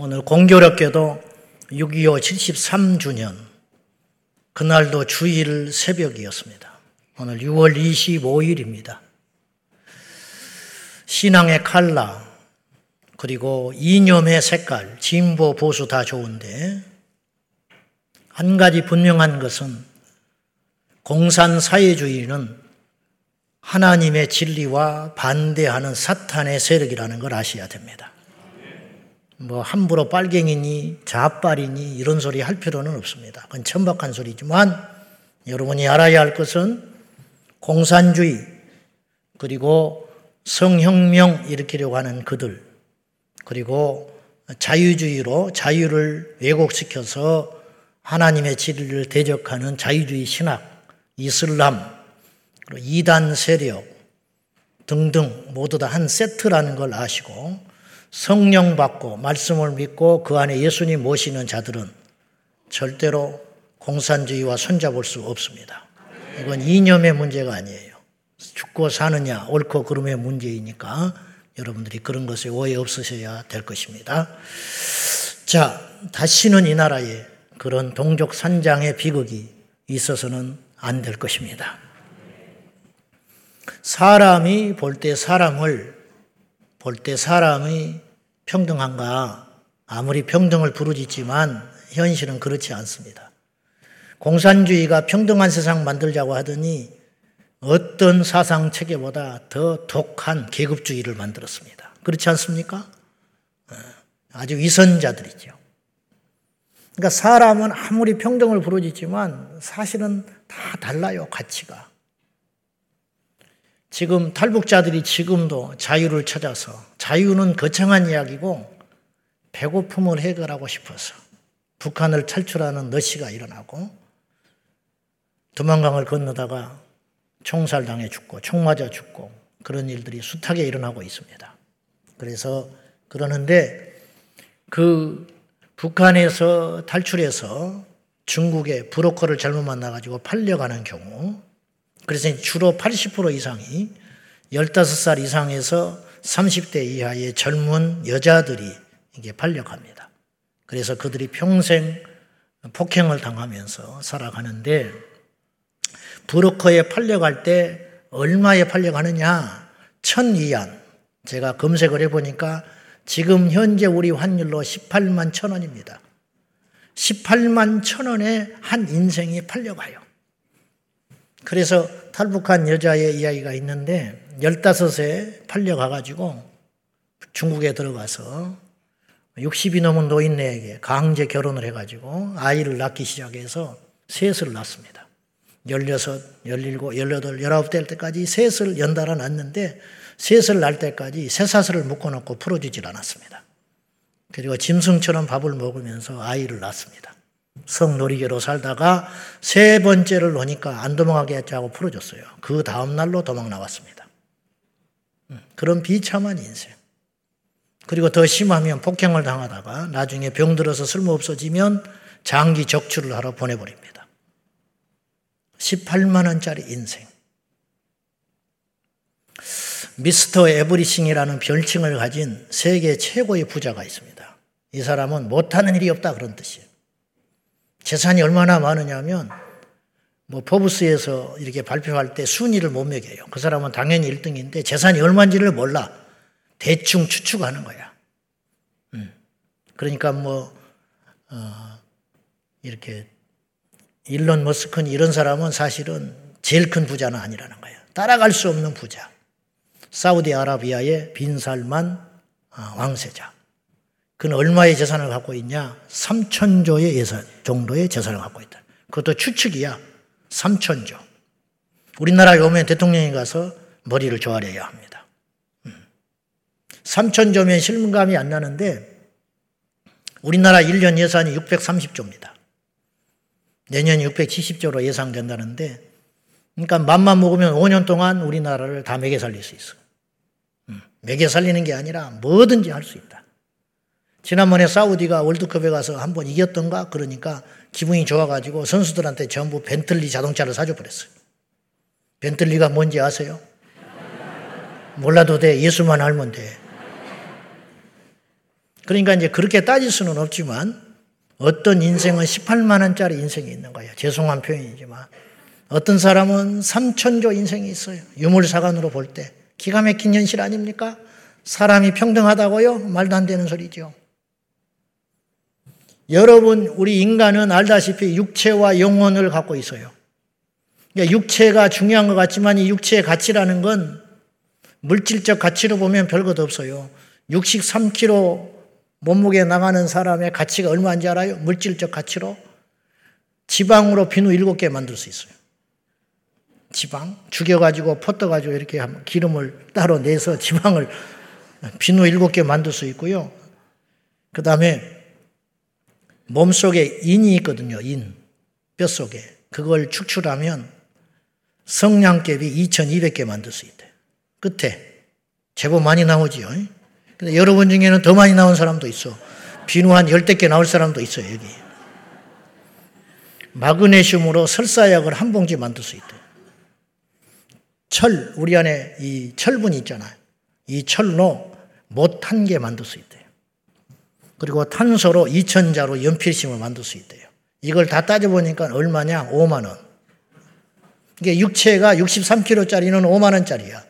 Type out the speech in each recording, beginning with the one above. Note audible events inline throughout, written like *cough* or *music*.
오늘 공교롭게도 6.25 73주년, 그날도 주일 새벽이었습니다. 오늘 6월 25일입니다. 신앙의 칼라, 그리고 이념의 색깔, 진보, 보수 다 좋은데, 한 가지 분명한 것은 공산 사회주의는 하나님의 진리와 반대하는 사탄의 세력이라는 걸 아셔야 됩니다. 뭐 함부로 빨갱이니 자빨이니 이런 소리 할 필요는 없습니다. 그건 천박한 소리지만 여러분이 알아야 할 것은 공산주의 그리고 성혁명 일으키려고 하는 그들 그리고 자유주의로 자유를 왜곡시켜서 하나님의 진리를 대적하는 자유주의 신학, 이슬람, 이단 세력 등등 모두 다 한 세트라는 걸 아시고 성령 받고 말씀을 믿고 그 안에 예수님 모시는 자들은 절대로 공산주의와 손잡을 수 없습니다. 이건 이념의 문제가 아니에요. 죽고 사느냐, 옳고 그름의 문제이니까 여러분들이 그런 것에 오해 없으셔야 될 것입니다. 자, 다시는 이 나라에 그런 동족 산장의 비극이 있어서는 안 될 것입니다. 사람이 볼 때 사람을 볼 때 사람이 평등한가? 아무리 평등을 부르짖지만 현실은 그렇지 않습니다. 공산주의가 평등한 세상 만들자고 하더니 어떤 사상 체계보다 더 독한 계급주의를 만들었습니다. 그렇지 않습니까? 어, 아주 위선자들이죠. 그러니까 사람은 아무리 평등을 부르짖지만 사실은 다 달라요, 가치가. 지금 탈북자들이 지금도 자유를 찾아서 자유는 거창한 이야기고 배고픔을 해결하고 싶어서 북한을 탈출하는 너시가 일어나고 두만강을 건너다가 총살당해 죽고 총 맞아 죽고 그런 일들이 숱하게 일어나고 있습니다. 그래서 그러는데 그 북한에서 탈출해서 중국의 브로커를 잘못 만나가지고 팔려가는 경우 그래서 주로 80% 이상이 15살 이상에서 30대 이하의 젊은 여자들이 이게 팔려갑니다. 그래서 그들이 평생 폭행을 당하면서 살아가는데 브로커에 팔려갈 때 얼마에 팔려가느냐? 천 이안. 제가 검색을 해보니까 지금 현재 우리 환율로 18만 천 원입니다. 18만 천 원에 한 인생이 팔려가요. 그래서 탈북한 여자의 이야기가 있는데 15세 팔려가가지고 중국에 들어가서 60이 넘은 노인네에게 강제 결혼을 해가지고 아이를 낳기 시작해서 셋을 낳습니다. 16, 17, 18, 19될 때까지 셋을 연달아 낳는데 셋을 낳을 때까지 쇠사슬을 묶어놓고 풀어주질 않았습니다. 그리고 짐승처럼 밥을 먹으면서 아이를 낳습니다. 성놀이개로 살다가 세 번째를 놓으니까 안 도망가게 하자고 풀어줬어요. 그 다음 날로 도망 나왔습니다. 음, 그런 비참한 인생. 그리고 더 심하면 폭행을 당하다가 나중에 병들어서 쓸모없어지면 장기 적출을 하러 보내버립니다. 18만원짜리 인생. 미스터 에브리싱이라는 별칭을 가진 세계 최고의 부자가 있습니다. 이 사람은 못하는 일이 없다 그런 뜻이에요. 재산이 얼마나 많으냐면 뭐 포브스에서 이렇게 발표할 때 순위를 못 매겨요. 그 사람은 당연히 1등인데 재산이 얼마인지를 몰라. 대충 추측하는 거야. 음. 그러니까 뭐 어, 이렇게 일론 머스크니 이런 사람은 사실은 제일 큰 부자는 아니라는 거예요. 따라갈 수 없는 부자. 사우디아라비아의 빈살만 어, 왕세자. 그는 얼마의 재산을 갖고 있냐? 3천조의 예산 정도의 재산을 갖고 있다. 그것도 추측이야. 3천조. 우리나라에 오면 대통령이 가서 머리를 조아려야 합니다. 3천조면 음. 실감이 안 나는데 우리나라 1년 예산이 630조입니다. 내년 670조로 예상된다는데 그러니까 맘만 먹으면 5년 동안 우리나라를 다 먹여 살릴 수 있어. 음. 먹여 살리는 게 아니라 뭐든지 할 수 있다. 지난번에 사우디가 월드컵에 가서 한 번 이겼던가 그러니까 기분이 좋아가지고 선수들한테 전부 벤틀리 자동차를 사줘 버렸어요. 벤틀리가 뭔지 아세요? 몰라도 돼. 예수만 알면 돼. 그러니까 이제 그렇게 따질 수는 없지만 어떤 인생은 18만 원짜리 인생이 있는 거예요. 죄송한 표현이지만 어떤 사람은 3천조 인생이 있어요. 유물사관으로 볼 때. 기가 막힌 현실 아닙니까? 사람이 평등하다고요? 말도 안 되는 소리죠. 여러분, 우리 인간은 알다시피 육체와 영혼을 갖고 있어요. 그러니까 육체가 중요한 것 같지만 이 육체의 가치라는 건 물질적 가치로 보면 별것 없어요. 63kg 몸무게 나가는 사람의 가치가 얼마인지 알아요? 물질적 가치로? 지방으로 비누 7개 만들 수 있어요. 지방 죽여가지고 퍼떠가지고 이렇게 기름을 따로 내서 *laughs* 지방을 비누 일곱 개 만들 수 있고요. 그 다음에 몸속에 인이 있거든요. 인. 뼛속에. 그걸 축출하면 성냥개비 2200개 만들 수 있대요. 끝에. 제법 많이 나오지요. 근데 여러분 중에는 더 많이 나온 사람도 있어. 비누 한 열댓 개 나올 사람도 있어요, 여기. 마그네슘으로 설사약을 한 봉지 만들 수 있대요. 철, 우리 안에 이 철분이 있잖아요. 이 철로 못 한 개 만들 수 있대요. 그리고 탄소로 2천자로 연필심을 만들 수 있대요. 이걸 다 따져보니까 얼마냐? 5만 원. 이게 육체가 63kg짜리는 5만 원짜리야.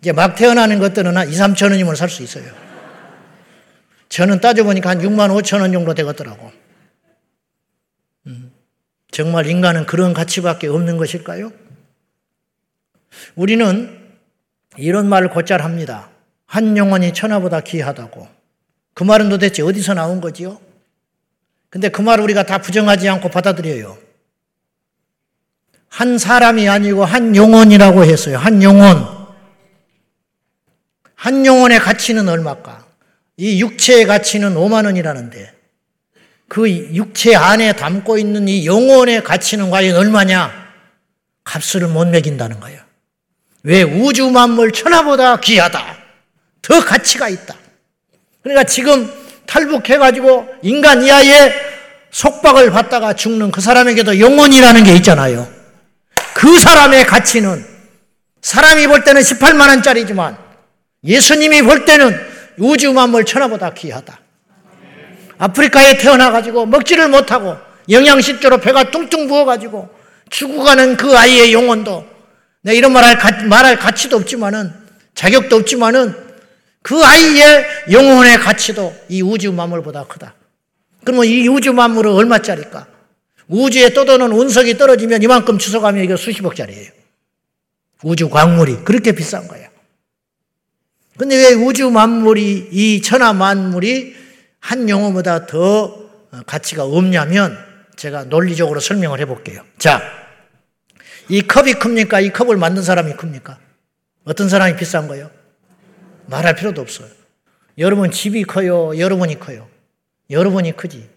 이제 막 태어나는 것들은 한 2, 3천 원이면 살 수 있어요. 저는 따져보니까 한 6만 5천 원 정도 되겠더라고. 음, 정말 인간은 그런 가치밖에 없는 것일까요? 우리는 이런 말을 곧잘 합니다. 한 영혼이 천하보다 귀하다고. 그 말은 도대체 어디서 나온 거지요? 근데 그 말을 우리가 다 부정하지 않고 받아들여요. 한 사람이 아니고 한 영혼이라고 했어요. 한 영혼. 한 영혼의 가치는 얼마까? 이 육체의 가치는 5만 원이라는데 그 육체 안에 담고 있는 이 영혼의 가치는 과연 얼마냐? 값을 못 매긴다는 거예요. 왜 우주 만물 천하보다 귀하다. 더 가치가 있다. 그러니까 지금 탈북해가지고 인간 이하의 속박을 받다가 죽는 그 사람에게도 영혼이라는 게 있잖아요. 그 사람의 가치는 사람이 볼 때는 18만 원짜리지만 예수님이 볼 때는 우주 만물 천하보다 귀하다. 아프리카에 태어나가지고 먹지를 못하고 영양실조로 배가 뚱뚱 부어가지고 죽어가는 그 아이의 영혼도 내 이런 말할, 말할 가치도 없지만은 자격도 없지만은 그 아이의 영혼의 가치도 이 우주 만물보다 크다. 그러면 이 우주 만물은 얼마짜리까? 우주에 떠도는 운석이 떨어지면 이만큼 주워가면 이거 수십억짜리예요. 우주 광물이 그렇게 비싼 거야. 근데 왜 우주 만물이 이 천하 만물이 한 영혼보다 더 가치가 없냐면 제가 논리적으로 설명을 해 볼게요. 자, 이 컵이 큽니까? 이 컵을 만든 사람이 큽니까? 어떤 사람이 비싼 거예요? 말할 필요도 없어요. 여러분 집이 커요? 여러분이 커요? 여러분이 크지.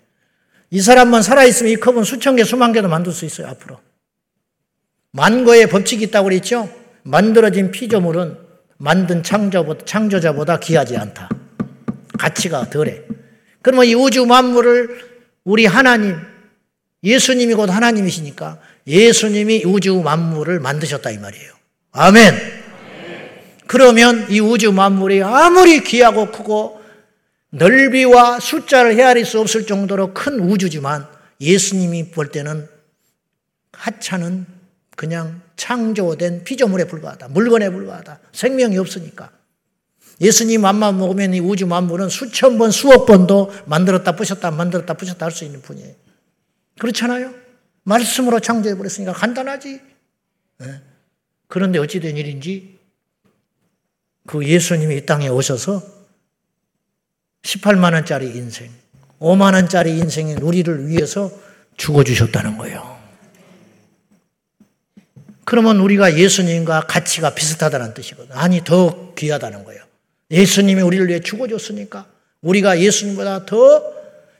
이 사람만 살아있으면 이 컵은 수천 개, 수만 개도 만들 수 있어요, 앞으로. 만거의 법칙이 있다고 그랬죠? 만들어진 피조물은 만든 창조보다, 창조자보다 귀하지 않다. 가치가 덜해. 그러면 이 우주 만물을 우리 하나님, 예수님이 곧 하나님이시니까 예수님이 우주 만물을 만드셨다 이 말이에요. 아멘. 그러면 이 우주 만물이 아무리 귀하고 크고 넓이와 숫자를 헤아릴 수 없을 정도로 큰 우주지만 예수님이 볼 때는 하찮은 그냥 창조된 피조물에 불과하다. 물건에 불과하다. 생명이 없으니까. 예수님 맘만 먹으면 이 우주 만물은 수천 번, 수억 번도 만들었다 부셨다, 만들었다 부셨다 할 수 있는 분이에요. 그렇잖아요? 말씀으로 창조해버렸으니까 간단하지. 네. 그런데 어찌된 일인지 그 예수님이 이 땅에 오셔서 18만원짜리 인생, 5만원짜리 인생인 우리를 위해서 죽어주셨다는 거예요. 그러면 우리가 예수님과 가치가 비슷하다는 뜻이거든. 아니, 더 귀하다는 거예요. 예수님이 우리를 위해 죽어줬으니까 우리가 예수님보다 더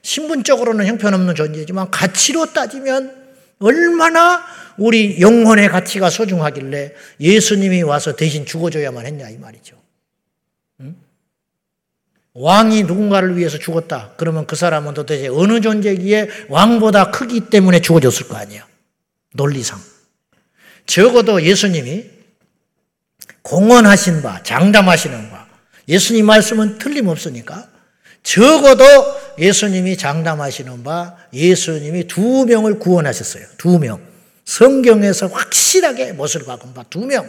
신분적으로는 형편없는 존재지만 가치로 따지면 얼마나 우리 영혼의 가치가 소중하길래 예수님이 와서 대신 죽어줘야만 했냐 이 말이죠. 응? 왕이 누군가를 위해서 죽었다. 그러면 그 사람은 도대체 어느 존재기에 왕보다 크기 때문에 죽어줬을 거 아니야. 논리상. 적어도 예수님이 공언하신 바, 장담하시는 바, 예수님 말씀은 틀림없으니까 적어도 예수님이 장담하시는 바 예수님이 두 명을 구원하셨어요. 두 명. 성경에서 확실하게 못을 박은 바 두 명.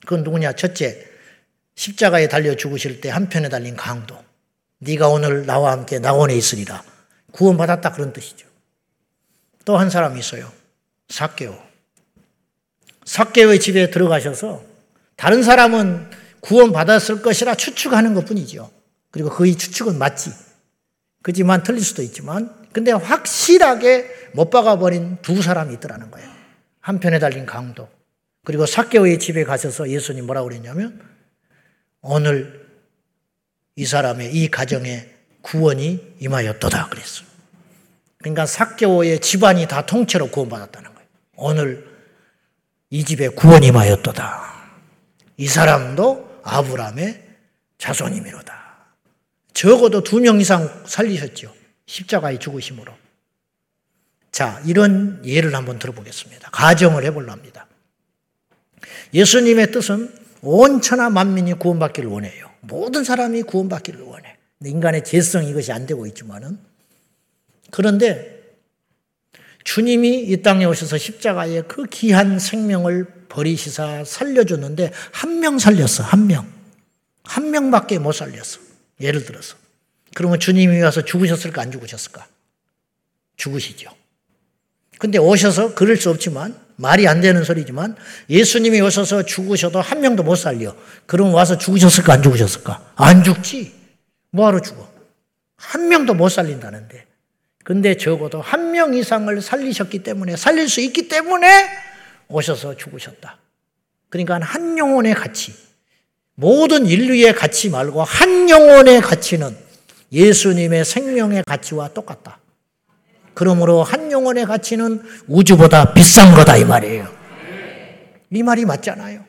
그건 누구냐? 첫째, 십자가에 달려 죽으실 때 한편에 달린 강도. 네가 오늘 나와 함께 나원에 있으리라. 구원받았다 그런 뜻이죠. 또 한 사람이 있어요. 사개오. 사개오의 집에 들어가셔서 다른 사람은 구원받았을 것이라 추측하는 것 뿐이죠. 그리고 그의 추측은 맞지. 그지만 틀릴 수도 있지만, 근데 확실하게 못 박아버린 두 사람이 있더라는 거예요. 한편에 달린 강도. 그리고 사개오의 집에 가셔서 예수님 뭐라고 그랬냐면, 오늘 이 사람의 이 가정에 구원이 임하였도다 그랬어요. 그러니까 사개오의 집안이 다 통째로 구원받았다는 거예요. 오늘 이 집에 구원이 임하였도다. 이 사람도 아브라함의 자손이미로다. 적어도 두 명 이상 살리셨죠. 십자가의 죽으심으로. 자, 이런 예를 한번 들어보겠습니다. 가정을 해볼랍니다. 예수님의 뜻은 온 천하 만민이 구원받기를 원해요. 모든 사람이 구원받기를 원해. 인간의 재성 이것이 안 되고 있지만은. 그런데 주님이 이 땅에 오셔서 십자가에 그 귀한 생명을 버리시사 살려줬는데 한 명 살렸어, 한 명. 한 명밖에 못 살렸어. 예를 들어서. 그러면 주님이 와서 죽으셨을까, 안 죽으셨을까? 죽으시죠. 근데 오셔서 그럴 수 없지만, 말이 안 되는 소리지만, 예수님이 오셔서 죽으셔도 한 명도 못 살려. 그럼 와서 죽으셨을까, 안 죽으셨을까? 안 죽지. 뭐하러 죽어? 한 명도 못 살린다는데. 근데 적어도 한 명 이상을 살리셨기 때문에, 살릴 수 있기 때문에 오셔서 죽으셨다. 그러니까 한 영혼의 가치, 모든 인류의 가치 말고 한 영혼의 가치는 예수님의 생명의 가치와 똑같다. 그러므로 한 영혼의 가치는 우주보다 비싼 거다 이 말이에요. 이 말이 맞잖아요.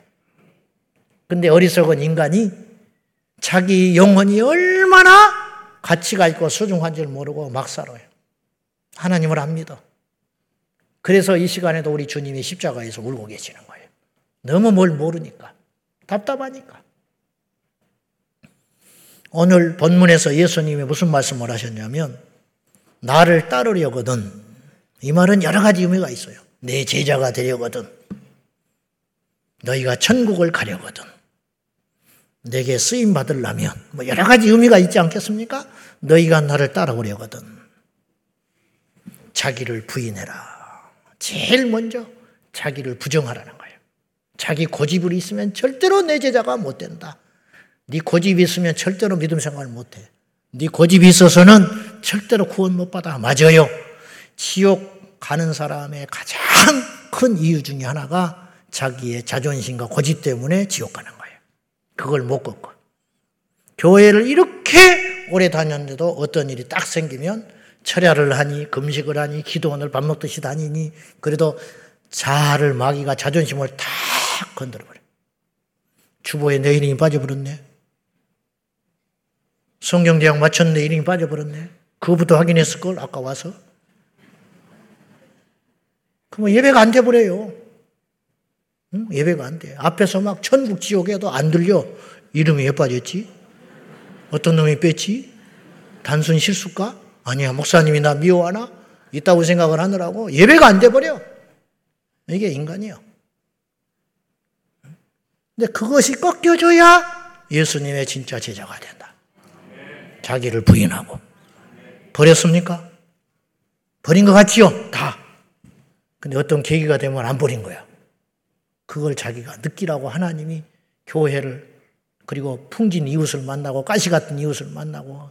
근데 어리석은 인간이 자기 영혼이 얼마나 가치가 있고 소중한지를 모르고 막 살아요. 하나님을 압니다. 그래서 이 시간에도 우리 주님이 십자가에서 울고 계시는 거예요. 너무 뭘 모르니까. 답답하니까. 오늘 본문에서 예수님이 무슨 말씀을 하셨냐면, 나를 따르려거든. 이 말은 여러 가지 의미가 있어요. 내 제자가 되려거든. 너희가 천국을 가려거든. 내게 쓰임 받으려면, 뭐 여러 가지 의미가 있지 않겠습니까? 너희가 나를 따라오려거든. 자기를 부인해라. 제일 먼저 자기를 부정하라는 거예요. 자기 고집을 있으면 절대로 내 제자가 못 된다. 네 고집이 있으면 절대로 믿음 생활을 못 해. 네 고집이 있어서는 절대로 구원 못 받아. 맞아요. 지옥 가는 사람의 가장 큰 이유 중에 하나가 자기의 자존심과 고집 때문에 지옥 가는 거예요. 그걸 못 걷고. 교회를 이렇게 오래 다녔는데도 어떤 일이 딱 생기면 철야를 하니 금식을 하니 기도원을 밥 먹듯이 다니니 그래도 자아를 마귀가 자존심을 다 건드려 버려. 주보에 내 이름이 빠져버렸네. 성경대학 맞췄는데 이름이 빠져버렸네. 그거부터 확인했을 걸 아까 와서. 그러면 예배가 안 돼버려요. 응? 예배가 안 돼. 앞에서 막 천국 지옥에도 안 들려. 이름이 왜 빠졌지? 어떤 놈이 뺐지? 단순 실수가? 아니야, 목사님이 나 미워하나? 있다고 생각을 하느라고 예배가 안 돼버려. 이게 인간이요. 근데 그것이 꺾여줘야 예수님의 진짜 제자가 된다. 자기를 부인하고. 버렸습니까? 버린 것 같지요? 다. 근데 어떤 계기가 되면 안 버린 거야. 그걸 자기가 느끼라고 하나님이 교회를 그리고 풍진 이웃을 만나고 가시 같은 이웃을 만나고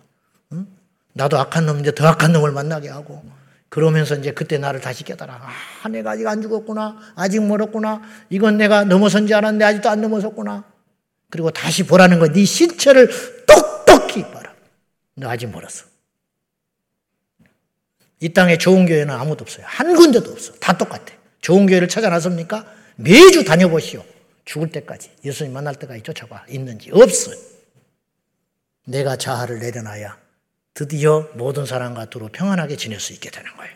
응? 나도 악한 놈인데 더 악한 놈을 만나게 하고 그러면서 이제 그때 나를 다시 깨달아. 아, 내가 아직 안 죽었구나. 아직 멀었구나. 이건 내가 넘어선 지 알았는데 아직도 안 넘어섰구나. 그리고 다시 보라는 거. 네 신체를 똑똑히 봐라. 너 아직 멀었어. 이 땅에 좋은 교회는 아무도 없어요. 한 군데도 없어. 다 똑같아. 좋은 교회를 찾아 나섭니까? 매주 다녀보시오. 죽을 때까지. 예수님 만날 때까지 쫓아봐. 있는지. 없어. 내가 자아를 내려놔야 드디어 모든 사람과 두루 평안하게 지낼 수 있게 되는 거예요.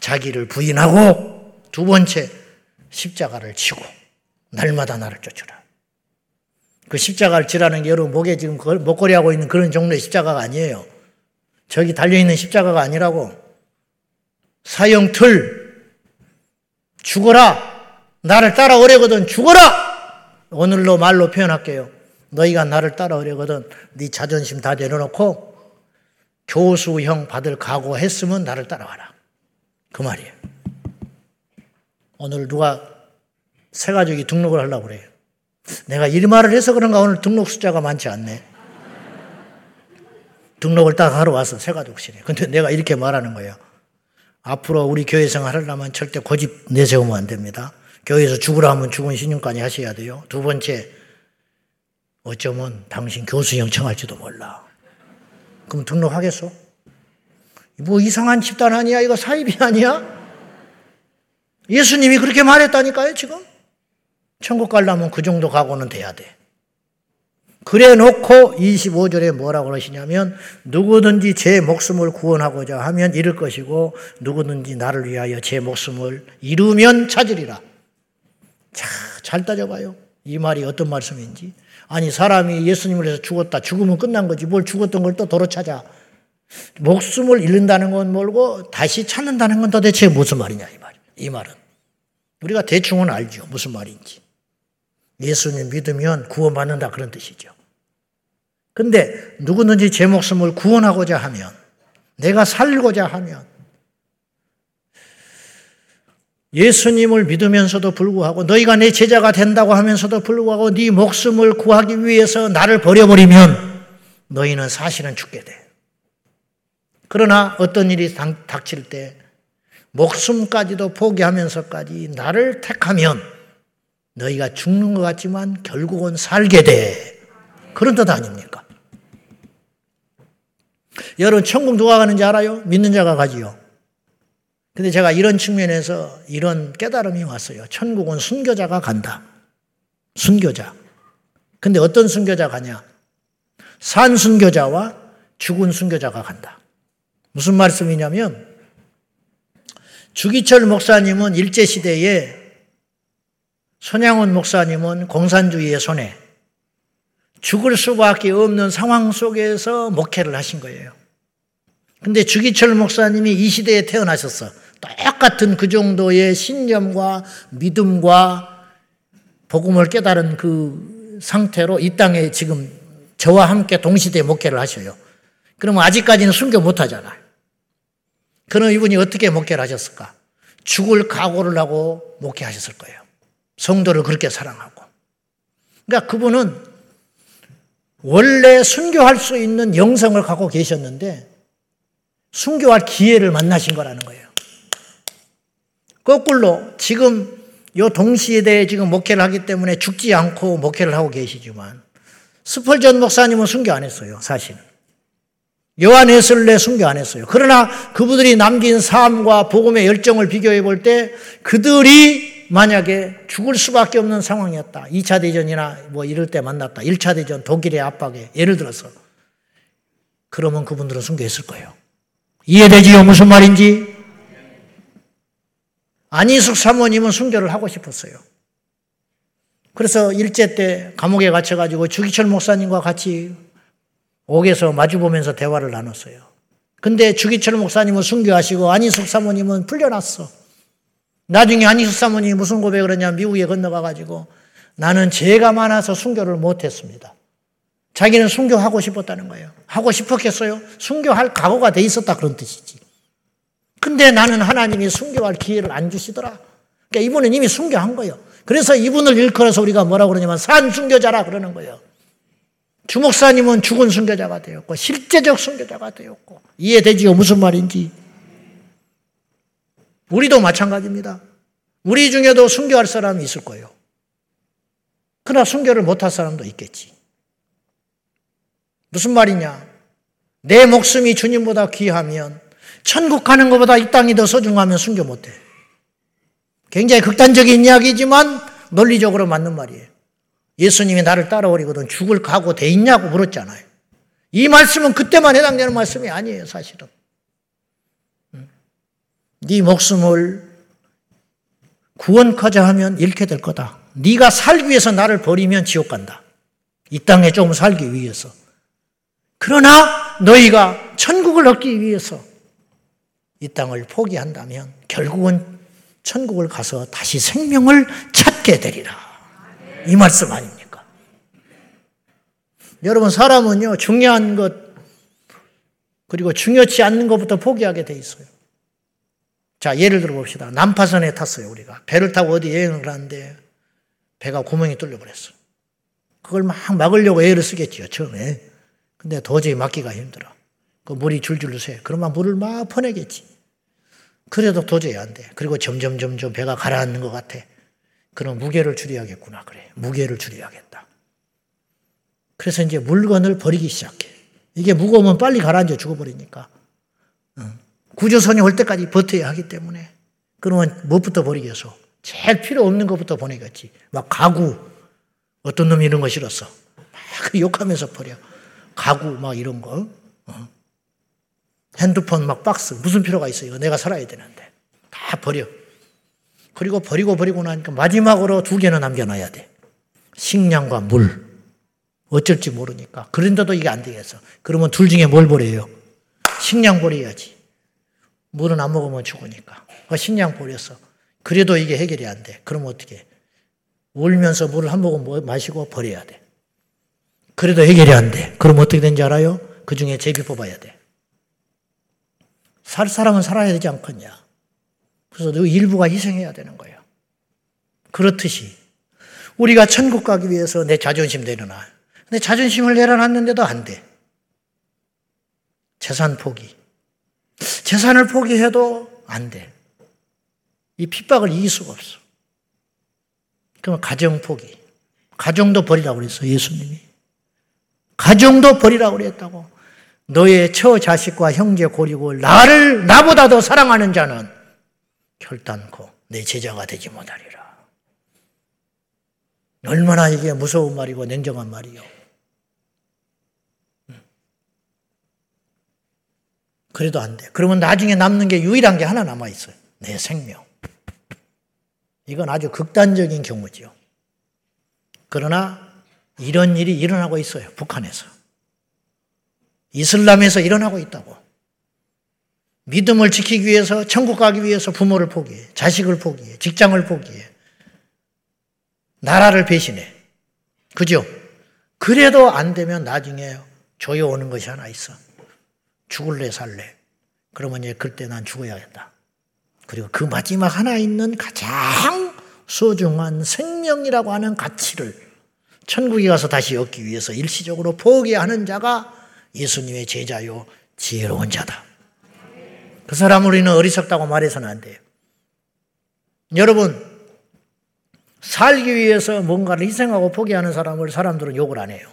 자기를 부인하고 두 번째 십자가를 치고 날마다 나를 쫓으라. 그 십자가를 지라는 게 여러분 목에 지금 목걸이 하고 있는 그런 종류의 십자가가 아니에요. 저기 달려있는 십자가가 아니라고. 사형 틀, 죽어라! 나를 따라오려거든 죽어라! 오늘로 말로 표현할게요. 너희가 나를 따라오려거든 네 자존심 다 내려놓고 교수형 받을 각오했으면 나를 따라와라. 그 말이에요. 오늘 누가 새 가족이 등록을 하려고 그래요. 내가 이 말을 해서 그런가 오늘 등록 숫자가 많지 않네. 등록을 딱 하러 와서 새 가족실에. 근데 내가 이렇게 말하는 거예요. 앞으로 우리 교회 생활 하려면 절대 고집 내세우면 안 됩니다. 교회에서 죽으라 하면 죽은 신용까지 하셔야 돼요. 두 번째, 어쩌면 당신 교수형 청할지도 몰라. 그럼 등록하겠어? 뭐 이상한 집단 아니야? 이거 사입이 아니야? 예수님이 그렇게 말했다니까요, 지금? 천국 가려면 그 정도 각오는 돼야 돼. 그래 놓고 25절에 뭐라고 그러시냐면 누구든지 제 목숨을 구원하고자 하면 잃을 것이고 누구든지 나를 위하여 제 목숨을 이루면 찾으리라. 자, 잘 따져봐요. 이 말이 어떤 말씀인지. 아니, 사람이 예수님을 위해서 죽었다. 죽으면 끝난 거지. 뭘 죽었던 걸 또 도로 찾아. 목숨을 잃는다는 건 뭘고 다시 찾는다는 건 도대체 무슨 말이냐, 이 말. 이 말은. 우리가 대충은 알죠. 무슨 말인지. 예수님 믿으면 구원받는다. 그런 뜻이죠. 근데 누구든지 제 목숨을 구원하고자 하면, 내가 살고자 하면, 예수님을 믿으면서도 불구하고 너희가 내 제자가 된다고 하면서도 불구하고 네 목숨을 구하기 위해서 나를 버려버리면 너희는 사실은 죽게 돼. 그러나 어떤 일이 닥칠 때 목숨까지도 포기하면서까지 나를 택하면 너희가 죽는 것 같지만 결국은 살게 돼. 그런 뜻 아닙니까? 여러분 천국 누가 가는지 알아요? 믿는 자가 가지요. 근데 제가 이런 측면에서 이런 깨달음이 왔어요. 천국은 순교자가 간다. 순교자. 근데 어떤 순교자 가냐? 산 순교자와 죽은 순교자가 간다. 무슨 말씀이냐면 주기철 목사님은 일제시대에 손양원 목사님은 공산주의의 손에 죽을 수밖에 없는 상황 속에서 목회를 하신 거예요. 근데 주기철 목사님이 이 시대에 태어나셨어. 똑같은 그 정도의 신념과 믿음과 복음을 깨달은 그 상태로 이 땅에 지금 저와 함께 동시대에 목회를 하셔요. 그러면 아직까지는 순교 못 하잖아요. 그럼 이분이 어떻게 목회를 하셨을까? 죽을 각오를 하고 목회하셨을 거예요. 성도를 그렇게 사랑하고. 그러니까 그분은 원래 순교할 수 있는 영성을 갖고 계셨는데 순교할 기회를 만나신 거라는 거예요. 거꾸로 지금 요 동시대에 지금 목회를 하기 때문에 죽지 않고 목회를 하고 계시지만 스펄전 목사님은 순교 안 했어요, 사실. 요한 에슬레 순교 안 했어요. 그러나 그분들이 남긴 삶과 복음의 열정을 비교해 볼 때 그들이 만약에 죽을 수밖에 없는 상황이었다. 2차 대전이나 뭐 이럴 때 만났다. 1차 대전 독일의 압박에 예를 들어서 그러면 그분들은 순교했을 거예요. 이해되지요? 무슨 말인지? 안희숙 사모님은 순교를 하고 싶었어요. 그래서 일제 때 감옥에 갇혀가지고 주기철 목사님과 같이 옥에서 마주보면서 대화를 나눴어요. 근데 주기철 목사님은 순교하시고 안희숙 사모님은 풀려났어. 나중에 안희숙 사모님이 무슨 고백을 했냐 미국에 건너가가지고 나는 죄가 많아서 순교를 못했습니다. 자기는 순교하고 싶었다는 거예요. 하고 싶었겠어요? 순교할 각오가 돼 있었다 그런 뜻이지. 근데 나는 하나님이 순교할 기회를 안 주시더라. 그러니까 이분은 이미 순교한 거예요. 그래서 이분을 일컬어서 우리가 뭐라고 그러냐면 산 순교자라 그러는 거예요. 주목사님은 죽은 순교자가 되었고 실제적 순교자가 되었고 이해되지요? 무슨 말인지. 우리도 마찬가지입니다. 우리 중에도 순교할 사람이 있을 거예요. 그러나 순교를 못할 사람도 있겠지. 무슨 말이냐? 내 목숨이 주님보다 귀하면 천국 가는 것보다 이 땅이 더 소중하면 순교 못해. 굉장히 극단적인 이야기지만 논리적으로 맞는 말이에요. 예수님이 나를 따라오리거든 죽을 각오 돼 있냐고 물었잖아요. 이 말씀은 그때만 해당되는 말씀이 아니에요, 사실은. 네 목숨을 구원하자 하면 잃게 될 거다. 네가 살기 위해서 나를 버리면 지옥 간다. 이 땅에 좀 살기 위해서. 그러나 너희가 천국을 얻기 위해서 이 땅을 포기한다면 결국은 천국을 가서 다시 생명을 찾게 되리라. 이 말씀 아닙니까? 여러분, 사람은요, 중요한 것, 그리고 중요치 않는 것부터 포기하게 돼 있어요. 자, 예를 들어 봅시다. 난파선에 탔어요, 우리가. 배를 타고 어디 여행을 하는데 배가 구멍이 뚫려 버렸어. 그걸 막 막으려고 애를 쓰겠지요, 처음에. 근데 도저히 막기가 힘들어. 그 물이 줄줄 새. 그러면 물을 막 퍼내겠지. 그래도 도저히 안 돼. 그리고 점점 점점 배가 가라앉는 것 같아. 그럼 무게를 줄여야겠구나. 그래. 무게를 줄여야겠다. 그래서 이제 물건을 버리기 시작해. 이게 무거우면 빨리 가라앉아 죽어버리니까. 구조선이 올 때까지 버텨야 하기 때문에. 그러면 무엇부터 버리겠어? 제일 필요 없는 것부터 보내겠지. 막 가구. 어떤 놈이 이런 거 싫었어. 막 욕하면서 버려. 가구 막 이런 거. 어. 핸드폰 막 박스. 무슨 필요가 있어. 이거 내가 살아야 되는데. 다 버려. 그리고 버리고 버리고 나니까 마지막으로 두 개는 남겨놔야 돼. 식량과 물. 어쩔지 모르니까. 그런데도 이게 안 되겠어. 그러면 둘 중에 뭘 버려요? 식량 버려야지. 물은 안 먹으면 죽으니까. 그 식량 버렸어. 그래도 이게 해결이 안 돼. 그럼 어떻게? 울면서 물을 한 모금 뭐 마시고 버려야 돼. 그래도 해결이 안 돼. 그럼 어떻게 되는지 알아요? 그 중에 제비 뽑아야 돼. 살 사람은 살아야 되지 않겠냐. 그래서 그 일부가 희생해야 되는 거예요. 그렇듯이 우리가 천국 가기 위해서 내 자존심 내려놔. 근데 자존심을 내려놨는데도 안 돼. 재산 포기. 재산을 포기해도 안 돼. 이 핍박을 이길 수가 없어. 그러면 가정 포기. 가정도 버리라고 그랬어, 예수님이. 가정도 버리라고 그랬다고. 너의 처 자식과 형제 고리고 나를 나보다 더 사랑하는 자는 결단코 내 제자가 되지 못하리라. 얼마나 이게 무서운 말이고 냉정한 말이요. 음. 그래도 안 돼. 그러면 나중에 남는 게 유일한 게 하나 남아 있어요. 내 생명. 이건 아주 극단적인 경우지요. 그러나 이런 일이 일어나고 있어요. 북한에서. 이슬람에서 일어나고 있다고. 믿음을 지키기 위해서 천국 가기 위해서 부모를 포기해. 자식을 포기해. 직장을 포기해. 나라를 배신해. 그죠? 그래도 안 되면 나중에 조여오는 것이 하나 있어. 죽을래 살래. 그러면 이제 그때 난 죽어야겠다. 그리고 그 마지막 하나 있는 가장 소중한 생명이라고 하는 가치를 천국에 가서 다시 얻기 위해서 일시적으로 포기하는 자가 예수님의 제자요 지혜로운 자다. 그 사람 우리는 어리석다고 말해서는 안 돼요. 여러분, 살기 위해서 뭔가를 희생하고 포기하는 사람을 사람들은 욕을 안 해요.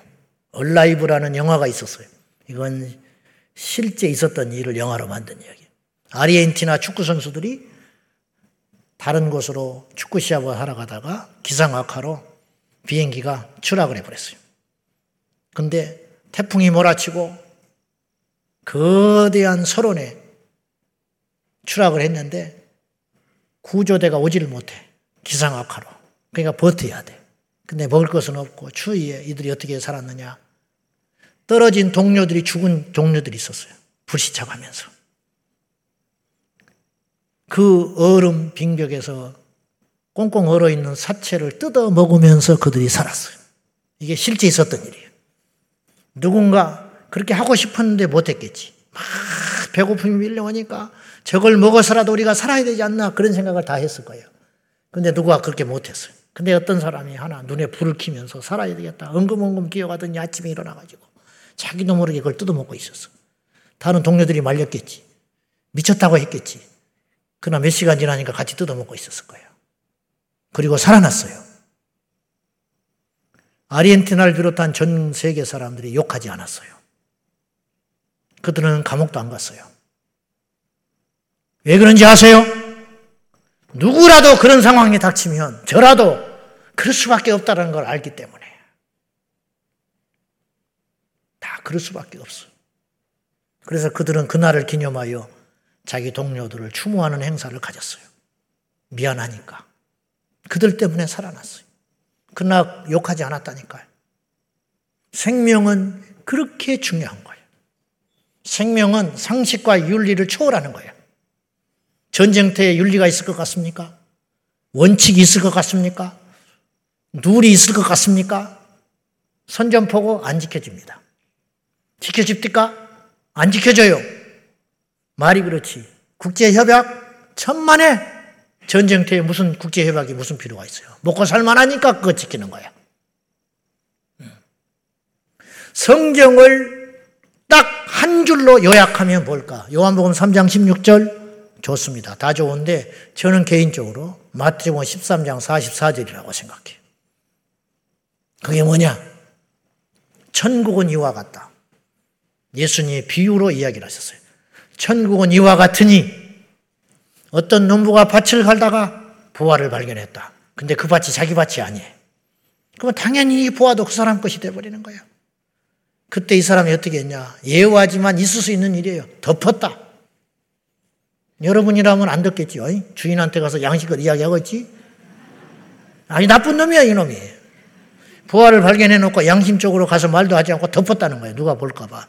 얼라이브라는 영화가 있었어요. 이건 실제 있었던 일을 영화로 만든 이야기. 아르헨티나 축구 선수들이 다른 곳으로 축구 시합을 하러 가다가 기상악화로 비행기가 추락을 해버렸어요. 근데 태풍이 몰아치고 거대한 설원에 추락을 했는데 구조대가 오지를 못해. 기상악화로. 그러니까 버텨야 돼. 근데 먹을 것은 없고 추위에 이들이 어떻게 살았느냐. 떨어진 동료들이 죽은 동료들이 있었어요. 불시착하면서. 그 얼음 빙벽에서 꽁꽁 얼어 있는 사체를 뜯어 먹으면서 그들이 살았어요. 이게 실제 있었던 일이에요. 누군가 그렇게 하고 싶었는데 못했겠지. 막 배고픔이 밀려오니까 저걸 먹어서라도 우리가 살아야 되지 않나 그런 생각을 다 했을 거예요. 근데 누가 그렇게 못했어요. 근데 어떤 사람이 하나 눈에 불을 켜면서 살아야 되겠다. 엉금엉금 기어가더니 아침에 일어나가지고 자기도 모르게 그걸 뜯어먹고 있었어. 다른 동료들이 말렸겠지. 미쳤다고 했겠지. 그러나 몇 시간 지나니까 같이 뜯어먹고 있었을 거예요. 그리고 살아났어요. 아르헨티나를 비롯한 전 세계 사람들이 욕하지 않았어요. 그들은 감옥도 안 갔어요. 왜 그런지 아세요? 누구라도 그런 상황이 닥치면 저라도 그럴 수밖에 없다는 걸 알기 때문에. 다 그럴 수밖에 없어. 그래서 그들은 그날을 기념하여 자기 동료들을 추모하는 행사를 가졌어요. 미안하니까. 그들 때문에 살아났어요. 그러나 욕하지 않았다니까요. 생명은 그렇게 중요한 거예요. 생명은 상식과 윤리를 초월하는 거예요. 전쟁터에 윤리가 있을 것 같습니까? 원칙이 있을 것 같습니까? 룰이 있을 것 같습니까? 선전포고 안 지켜집니다. 지켜집니까? 안 지켜져요. 말이 그렇지. 국제협약 천만에 전쟁터에 무슨 국제협약이 무슨 필요가 있어요. 먹고 살만하니까 그거 지키는 거야. 음. 성경을 딱 한 줄로 요약하면 뭘까? 요한복음 3장 16절 좋습니다. 다 좋은데 저는 개인적으로 마태복음 13장 44절이라고 생각해요. 그게 뭐냐? 천국은 이와 같다. 예수님이 비유로 이야기를 하셨어요. 천국은 이와 같으니 어떤 농부가 밭을 갈다가 보화를 발견했다. 근데 그 밭이 자기 밭이 아니에요. 그러면 당연히 이 보화도 그 사람 것이 돼버리는 거예요. 그때 이 사람이 어떻게 했냐? 예우하지만 있을 수 있는 일이에요. 덮었다. 여러분이라면 안 듣겠지요. 주인한테 가서 양식을 이야기하고 있지? 아니, 나쁜 놈이야, 이놈이. 부활을 발견해 놓고 양심적으로 가서 말도 하지 않고 덮었다는 거예요. 누가 볼까봐.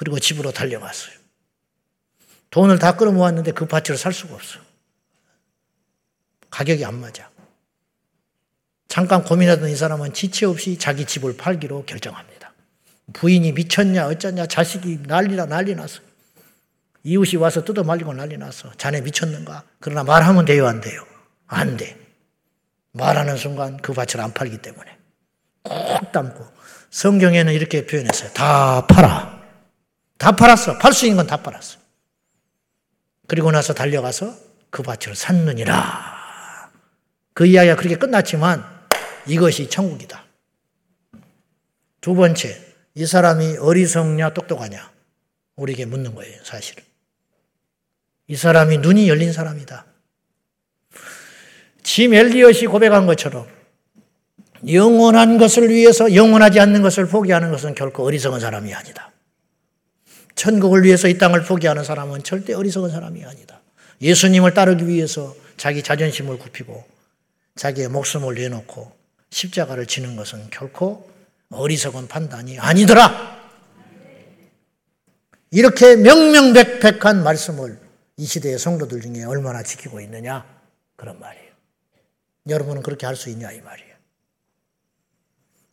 그리고 집으로 달려갔어요. 돈을 다 끌어모았는데 그 밭을 살 수가 없어. 가격이 안 맞아. 잠깐 고민하던 이 사람은 지체 없이 자기 집을 팔기로 결정합니다. 부인이 미쳤냐, 어쩌냐, 자식이 난리나 난리 났어. 이웃이 와서 뜯어 말리고 난리 났어. 자네 미쳤는가? 그러나 말하면 돼요, 안 돼요? 안 돼. 말하는 순간 그 밭을 안 팔기 때문에. 꼭 담고. 성경에는 이렇게 표현했어요. 다 팔아. 다 팔았어. 팔 수 있는 건 다 팔았어. 그리고 나서 달려가서 그 밭을 샀느니라. 그 이야기가 그렇게 끝났지만 이것이 천국이다. 두 번째, 이 사람이 어리석냐 똑똑하냐 우리에게 묻는 거예요, 사실은. 이 사람이 눈이 열린 사람이다. 짐 엘리엇이 고백한 것처럼 영원한 것을 위해서 영원하지 않는 것을 포기하는 것은 결코 어리석은 사람이 아니다. 천국을 위해서 이 땅을 포기하는 사람은 절대 어리석은 사람이 아니다. 예수님을 따르기 위해서 자기 자존심을 굽히고 자기의 목숨을 내놓고 십자가를 지는 것은 결코 어리석은 판단이 아니더라. 이렇게 명명백백한 말씀을 이 시대의 성도들 중에 얼마나 지키고 있느냐 그런 말이에요. 여러분은 그렇게 할 수 있냐 이 말이에요.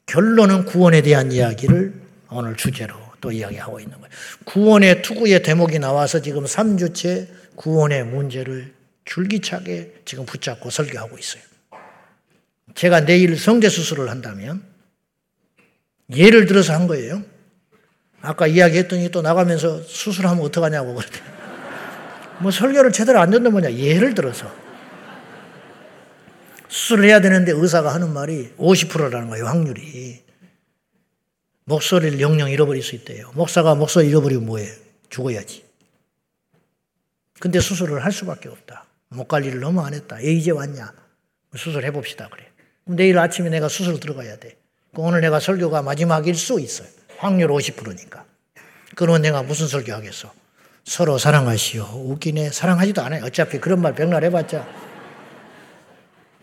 결론은 구원에 대한 이야기를 오늘 주제로 또 이야기하고 있는 거예요. 구원의 투구의 대목이 나와서 지금 3주째 구원의 문제를 줄기차게 지금 붙잡고 설교하고 있어요. 제가 내일 성대 수술을 한다면 예를 들어서 한 거예요. 아까 이야기했더니 또 나가면서 수술하면 어떡하냐고 그러대. *laughs* 뭐 설교를 제대로 안 듣는 뭐냐. 예를 들어서. 수술을 해야 되는데 의사가 하는 말이 50%라는 거예요, 확률이. 목소리를 영영 잃어버릴 수 있대요. 목사가 목소리 잃어버리면 뭐해? 죽어야지. 근데 수술을 할 수밖에 없다. 목 관리를 너무 안 했다. 애 이제 왔냐? 수술해 봅시다. 그래. 그럼 내일 아침에 내가 수술 들어가야 돼. 오늘 내가 설교가 마지막일 수 있어요. 확률 50%니까. 그러면 내가 무슨 설교 하겠어? 서로 사랑하시오. 웃기네. 사랑하지도 않아요. 어차피 그런 말 백날 해봤자.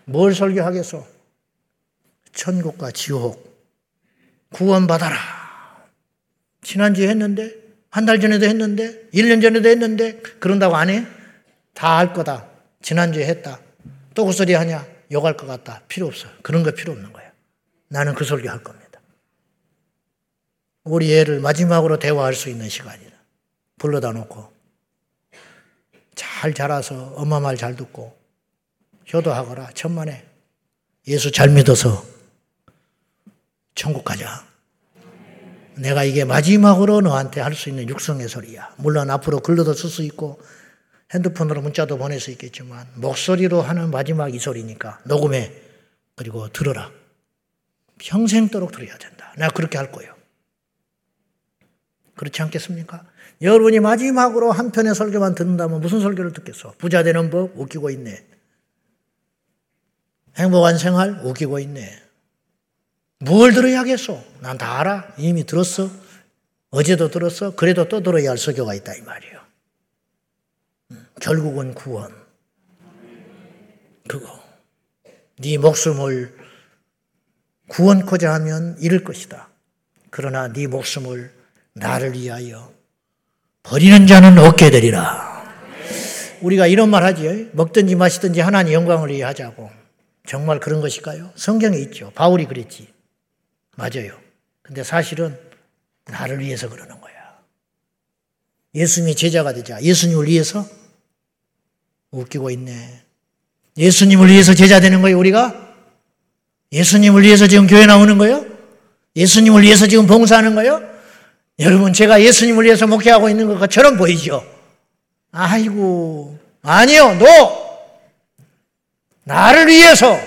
뭘 설교하겠어? 천국과 지옥. 구원받아라. 지난주에 했는데, 한 달 전에도 했는데, 1년 전에도 했는데, 그런다고 안 해? 다 할 거다. 지난주에 했다. 또 그 소리 하냐? 욕할 것 같다. 필요 없어. 그런 거 필요 없는 거야. 나는 그 설교 할 겁니다. 우리 애를 마지막으로 대화할 수 있는 시간이다. 불러다 놓고 잘 자라서 엄마 말 잘 듣고 효도하거라. 천만에 예수 잘 믿어서 천국 가자. 내가 이게 마지막으로 너한테 할 수 있는 육성의 소리야. 물론 앞으로 글로도 쓸 수 있고 핸드폰으로 문자도 보낼 수 있겠지만 목소리로 하는 마지막 이 소리니까 녹음해 그리고 들어라. 평생도록 들어야 된다. 내가 그렇게 할 거예요. 그렇지 않겠습니까? 여러분이 마지막으로 한 편의 설교만 듣는다면 무슨 설교를 듣겠어? 부자 되는 법 웃기고 있네. 행복한 생활 웃기고 있네. 뭘 들어야겠어? 난다 알아. 이미 들었어. 어제도 들었어. 그래도 또 들어야 할 설교가 있다 이 말이에요. 음, 결국은 구원. 그거. 네 목숨을 구원코자 하면 잃을 것이다. 그러나 네 목숨을 나를 위하여 버리는 자는 얻게 되리라. 우리가 이런 말 하지. 먹든지 마시든지 하나님 영광을 위해 하자고. 정말 그런 것일까요? 성경에 있죠. 바울이 그랬지. 맞아요. 근데 사실은 나를 위해서 그러는 거야. 예수님이 제자가 되자. 예수님을 위해서 웃기고 있네. 예수님을 위해서 제자 되는 거예요, 우리가? 예수님을 위해서 지금 교회 나오는 거예요? 예수님을 위해서 지금 봉사하는 거예요? 여러분, 제가 예수님을 위해서 목회하고 있는 것처럼 보이죠? 아이고, 아니요, 너! 나를 위해서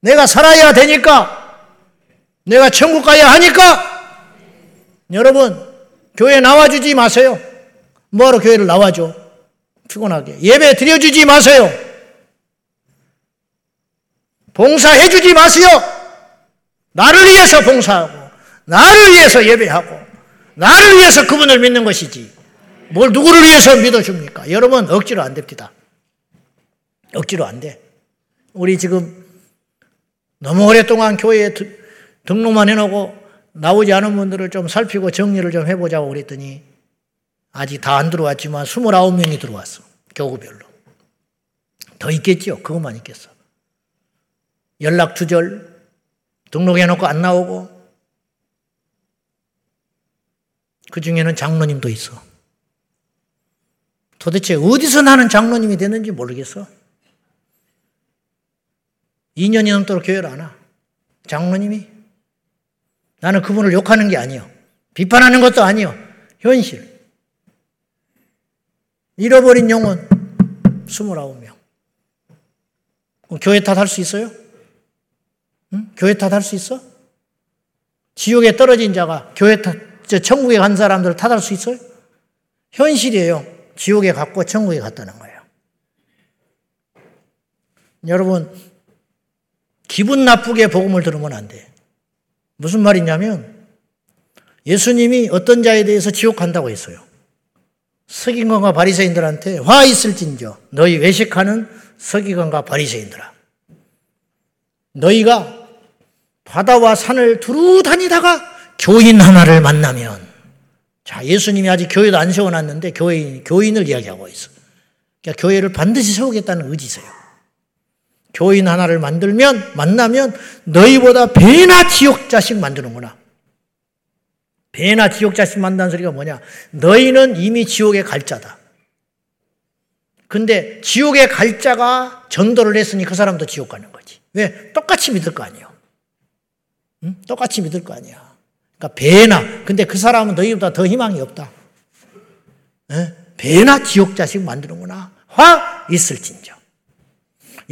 내가 살아야 되니까 내가 천국 가야 하니까 여러분, 교회 나와주지 마세요. 뭐하러 교회를 나와줘? 피곤하게. 예배 드려주지 마세요. 봉사해주지 마세요. 나를 위해서 봉사하고, 나를 위해서 예배하고, 나를 위해서 그분을 믿는 것이지. 뭘 누구를 위해서 믿어줍니까? 여러분, 억지로 안 됩니다. 억지로 안 돼. 우리 지금 너무 오랫동안 교회에 등록만 해놓고 나오지 않은 분들을 좀 살피고 정리를 좀 해보자고 그랬더니 아직 다 안 들어왔지만 29명이 들어왔어. 교구별로. 더 있겠죠. 그것만 있겠어. 연락 두절 등록해놓고 안 나오고 그 중에는 장로님도 있어. 도대체 어디서 나는 장로님이 됐는지 모르겠어. 2년이 넘도록 교회를 안 와. 장로님이. 나는 그분을 욕하는 게 아니요. 비판하는 것도 아니요. 현실. 잃어버린 영혼 29명. 교회 탓할 수 있어요? 응? 교회 탓할 수 있어? 지옥에 떨어진 자가 교회 탓, 저 천국에 간 사람들 탓할 수 있어요? 현실이에요. 지옥에 갔고 천국에 갔다는 거예요. 여러분, 기분 나쁘게 복음을 들으면 안 돼. 무슨 말이냐면 예수님이 어떤 자에 대해서 지옥 간다고 했어요. 서기관과 바리새인들한테 화 있을진저 너희 외식하는 서기관과 바리새인들아 너희가 바다와 산을 두루 다니다가 교인 하나를 만나면 자 예수님이 아직 교회도 안 세워놨는데 교인 교인을 이야기하고 있어. 그러니까 교회를 반드시 세우겠다는 의지세요. 교인 하나를 만들면 만나면 너희보다 배나 지옥 자식 만드는구나. 배나 지옥 자식 만든다는 소리가 뭐냐? 너희는 이미 지옥에 갈 자다. 근데 지옥에 갈 자가 전도를 했으니 그 사람도 지옥 가는 거지. 왜? 똑같이 믿을 거 아니에요. 응? 똑같이 믿을 거 아니야. 그러니까 배나 근데 그 사람은 너희보다 더 희망이 없다. 에? 배나 지옥 자식 만드는구나. 화 있을진저.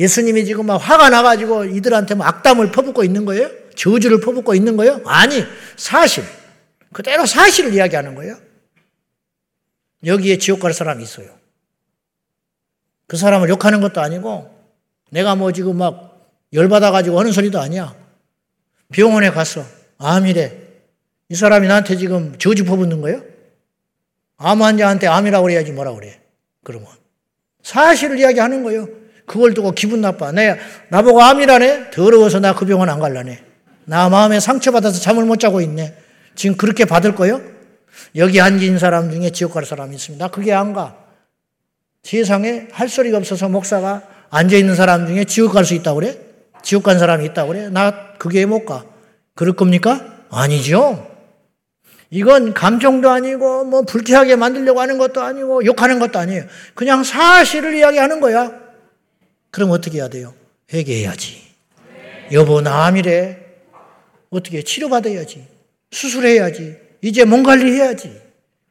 예수님이 지금 막 화가 나가지고 이들한테 막 악담을 퍼붓고 있는 거예요? 저주를 퍼붓고 있는 거예요? 아니, 사실. 그대로 사실을 이야기하는 거예요. 여기에 지옥 갈 사람이 있어요. 그 사람을 욕하는 것도 아니고, 내가 뭐 지금 막 열받아가지고 하는 소리도 아니야. 병원에 갔어. 암이래. 이 사람이 나한테 지금 저주 퍼붓는 거예요? 암 환자한테 암이라고 그래야지 뭐라 그래. 그러면. 사실을 이야기하는 거예요. 그걸 두고 기분 나빠. 내, 나보고 암이라네? 더러워서 나 그 병원 안 갈라네. 나 마음에 상처받아서 잠을 못 자고 있네. 지금 그렇게 받을 거요? 여기 앉은 사람 중에 지옥 갈 사람이 있습니다. 나 그게 안 가. 세상에 할 소리가 없어서 목사가 앉아 있는 사람 중에 지옥 갈 수 있다고 그래? 지옥 간 사람이 있다고 그래? 나 그게 못 가. 그럴 겁니까? 아니죠. 이건 감정도 아니고 뭐 불쾌하게 만들려고 하는 것도 아니고 욕하는 것도 아니에요. 그냥 사실을 이야기하는 거야. 그럼 어떻게 해야 돼요? 회개해야지. 여보, 나 암이래. 어떻게 치료받아야지. 수술해야지. 이제 몸 관리해야지.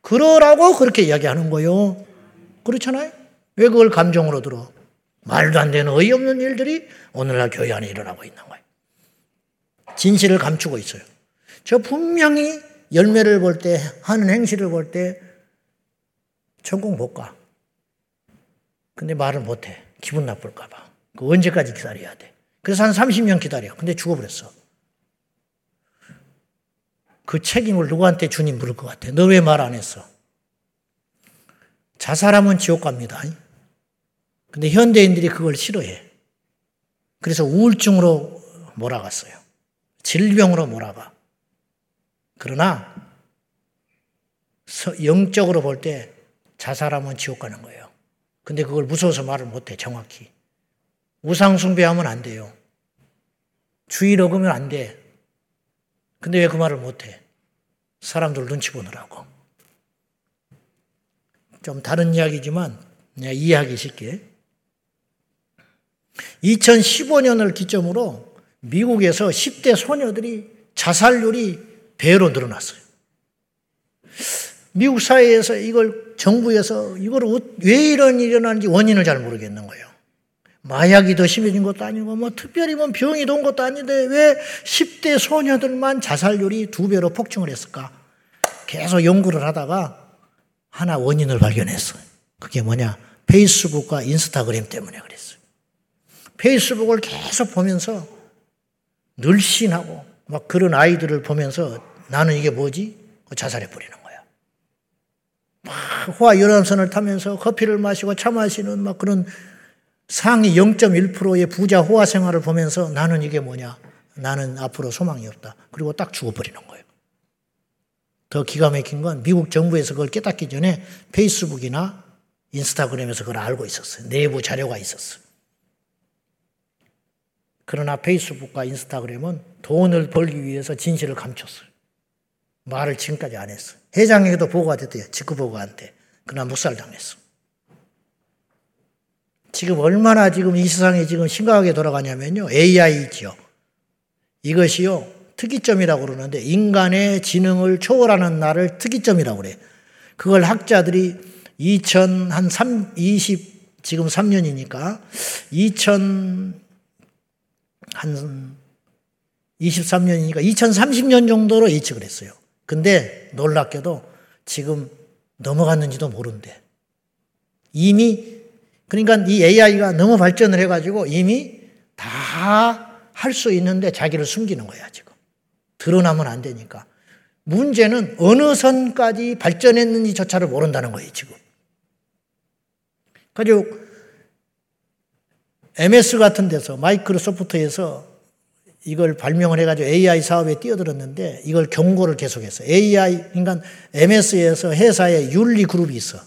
그러라고 그렇게 이야기하는 거요. 그렇잖아요? 왜 그걸 감정으로 들어? 말도 안 되는 어이없는 일들이 오늘날 교회 안에 일어나고 있는 거예요. 진실을 감추고 있어요. 저 분명히 열매를 볼 때, 하는 행실을 볼 때, 천국 못 가. 근데 말을 못 해. 기분 나쁠까봐. 그 언제까지 기다려야 돼? 그래서 한 30년 기다려. 근데 죽어버렸어. 그 책임을 누구한테 주님 물을 것 같아. 너 왜 말 안 했어? 자살하면 지옥 갑니다. 근데 현대인들이 그걸 싫어해. 그래서 우울증으로 몰아갔어요. 질병으로 몰아가. 그러나 영적으로 볼 때 자살하면 지옥 가는 거예요. 근데 그걸 무서워서 말을 못해, 정확히. 우상숭배하면 안 돼요. 주일 어으면 안 돼. 근데 왜 그 말을 못해? 사람들 눈치 보느라고. 좀 다른 이야기지만 내가 이해하기 쉽게. 2015년을 기점으로 미국에서 10대 소녀들이 자살률이 배로 늘어났어요. 미국 사회에서 이걸 정부에서 이걸 왜 이런 일이 일어나는지 원인을 잘 모르겠는 거예요. 마약이 더 심해진 것도 아니고 뭐 특별히 뭐 병이 돈 것도 아닌데 왜 10대 소녀들만 자살률이 두 배로 폭증을 했을까? 계속 연구를 하다가 하나 원인을 발견했어요. 그게 뭐냐? 페이스북과 인스타그램 때문에 그랬어요. 페이스북을 계속 보면서 늘씬하고 막 그런 아이들을 보면서 나는 이게 뭐지? 자살해 버리는 호화 열람선을 타면서 커피를 마시고 차 마시는 막 그런 상위 0.1%의 부자 호화 생활을 보면서 나는 이게 뭐냐? 나는 앞으로 소망이 없다. 그리고 딱 죽어버리는 거예요. 더 기가 막힌 건 미국 정부에서 그걸 깨닫기 전에 페이스북이나 인스타그램에서 그걸 알고 있었어요. 내부 자료가 있었어요. 그러나 페이스북과 인스타그램은 돈을 벌기 위해서 진실을 감췄어요. 말을 지금까지 안 했어요. 회장에게도 보고가 됐대요. 직구보고한테. 그러나 묵살당했어. 지금 얼마나 지금 이 세상에 지금 심각하게 돌아가냐면요. AI죠. 이것이요. 특이점이라고 그러는데 인간의 지능을 초월하는 날을 특이점이라고 그래. 그걸 학자들이 2000한 3, 20 지금 3년이니까 2000 한 23년이니까 2030년 정도로 예측을 했어요. 근데 놀랍게도 지금 넘어갔는지도 모른대. 이미 그러니까 이 AI가 너무 발전을 해가지고 이미 다 할 수 있는데 자기를 숨기는 거야, 지금. 드러나면 안 되니까. 문제는 어느 선까지 발전했는지조차를 모른다는 거예요, 지금. 가지고 MS 같은 데서 마이크로소프트에서 이걸 발명을 해가지고 AI 사업에 뛰어들었는데 이걸 경고를 계속했어요. AI, 그러니까 MS에서 회사에 윤리 그룹이 있어.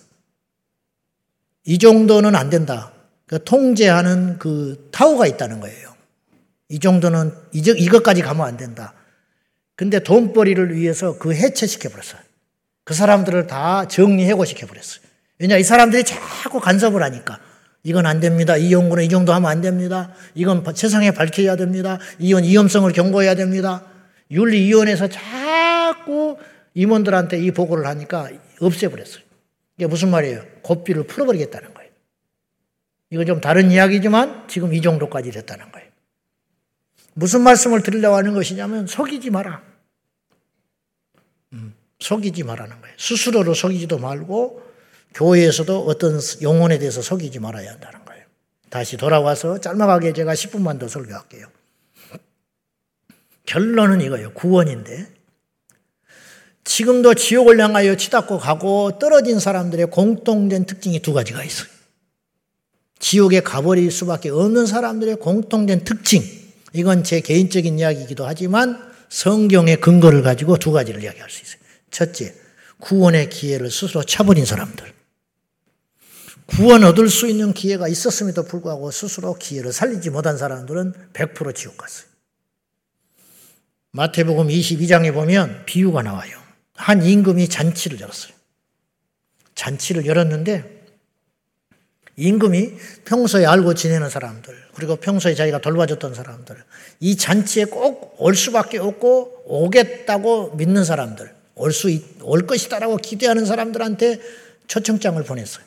이 정도는 안 된다. 그 통제하는 그 타워가 있다는 거예요. 이 정도는 이것까지 가면 안 된다. 근데 돈벌이를 위해서 그 해체시켜버렸어요. 그 사람들을 다 정리 해고시켜버렸어요. 왜냐, 이 사람들이 자꾸 간섭을 하니까. 이건 안 됩니다. 이 연구는 이 정도 하면 안 됩니다. 이건 세상에 밝혀야 됩니다. 이건 위험성을 경고해야 됩니다. 윤리위원회에서 자꾸 임원들한테 이 보고를 하니까 없애버렸어요. 이게 무슨 말이에요? 고삐를 풀어버리겠다는 거예요. 이거 좀 다른 이야기지만 지금 이 정도까지 됐다는 거예요. 무슨 말씀을 드리려고 하는 것이냐면 속이지 마라. 음, 속이지 말라는 거예요. 스스로를 속이지도 말고 교회에서도 어떤 영혼에 대해서 속이지 말아야 한다는 거예요. 다시 돌아와서 짤막하게 제가 10분만 더 설교할게요. 결론은 이거예요. 구원인데 지금도 지옥을 향하여 치닫고 가고 떨어진 사람들의 공통된 특징이 두 가지가 있어요. 지옥에 가버릴 수밖에 없는 사람들의 공통된 특징. 이건 제 개인적인 이야기이기도 하지만 성경의 근거를 가지고 두 가지를 이야기할 수 있어요. 첫째, 구원의 기회를 스스로 차버린 사람들. 구원 얻을 수 있는 기회가 있었음에도 불구하고 스스로 기회를 살리지 못한 사람들은 100% 지옥 갔어요. 마태복음 22장에 보면 비유가 나와요. 한 임금이 잔치를 열었어요. 잔치를 열었는데 임금이 평소에 알고 지내는 사람들, 그리고 평소에 자기가 돌봐줬던 사람들, 이 잔치에 꼭 올 수밖에 없고 오겠다고 믿는 사람들, 올 수, 올 것이다라고 기대하는 사람들한테 초청장을 보냈어요.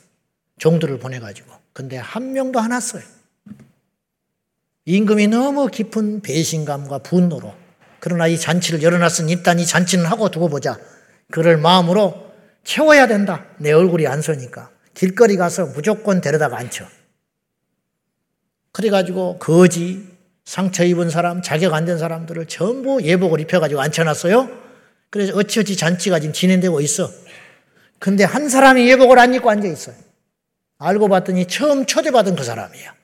종들을 보내가지고. 근데 한 명도 안 왔어요. 임금이 너무 깊은 배신감과 분노로 그러나 이 잔치를 열어놨으니 일단 이 잔치는 하고 두고 보자. 그를 마음으로 채워야 된다. 내 얼굴이 안 서니까. 길거리 가서 무조건 데려다가 앉혀. 그래가지고 거지, 상처 입은 사람, 자격 안 된 사람들을 전부 예복을 입혀가지고 앉혀놨어요. 그래서 어찌어찌 잔치가 지금 진행되고 있어. 근데 한 사람이 예복을 안 입고 앉아 있어요. 알고 봤더니 처음 초대받은 그 사람이야.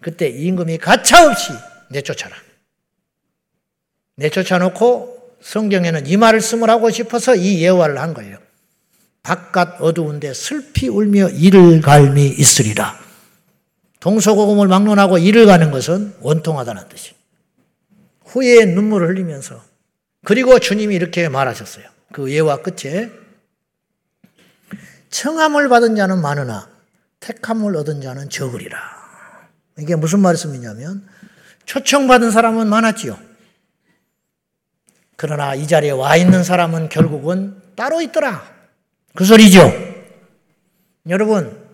그때 임금이 가차없이 내쫓아라. 내쫓아놓고 성경에는 이 말씀을 하고 싶어서 이 예화를 한 거예요. 바깥 어두운데 슬피 울며 이를 갈미 있으리라. 동서고금을 막론하고 이를 가는 것은 원통하다는 뜻이. 후에 눈물을 흘리면서 그리고 주님이 이렇게 말하셨어요. 그 예화 끝에 청함을 받은 자는 많으나 택함을 얻은 자는 적으리라. 이게 무슨 말씀이냐면 초청받은 사람은 많았지요. 그러나 이 자리에 와 있는 사람은 결국은 따로 있더라. 그 소리죠. 여러분,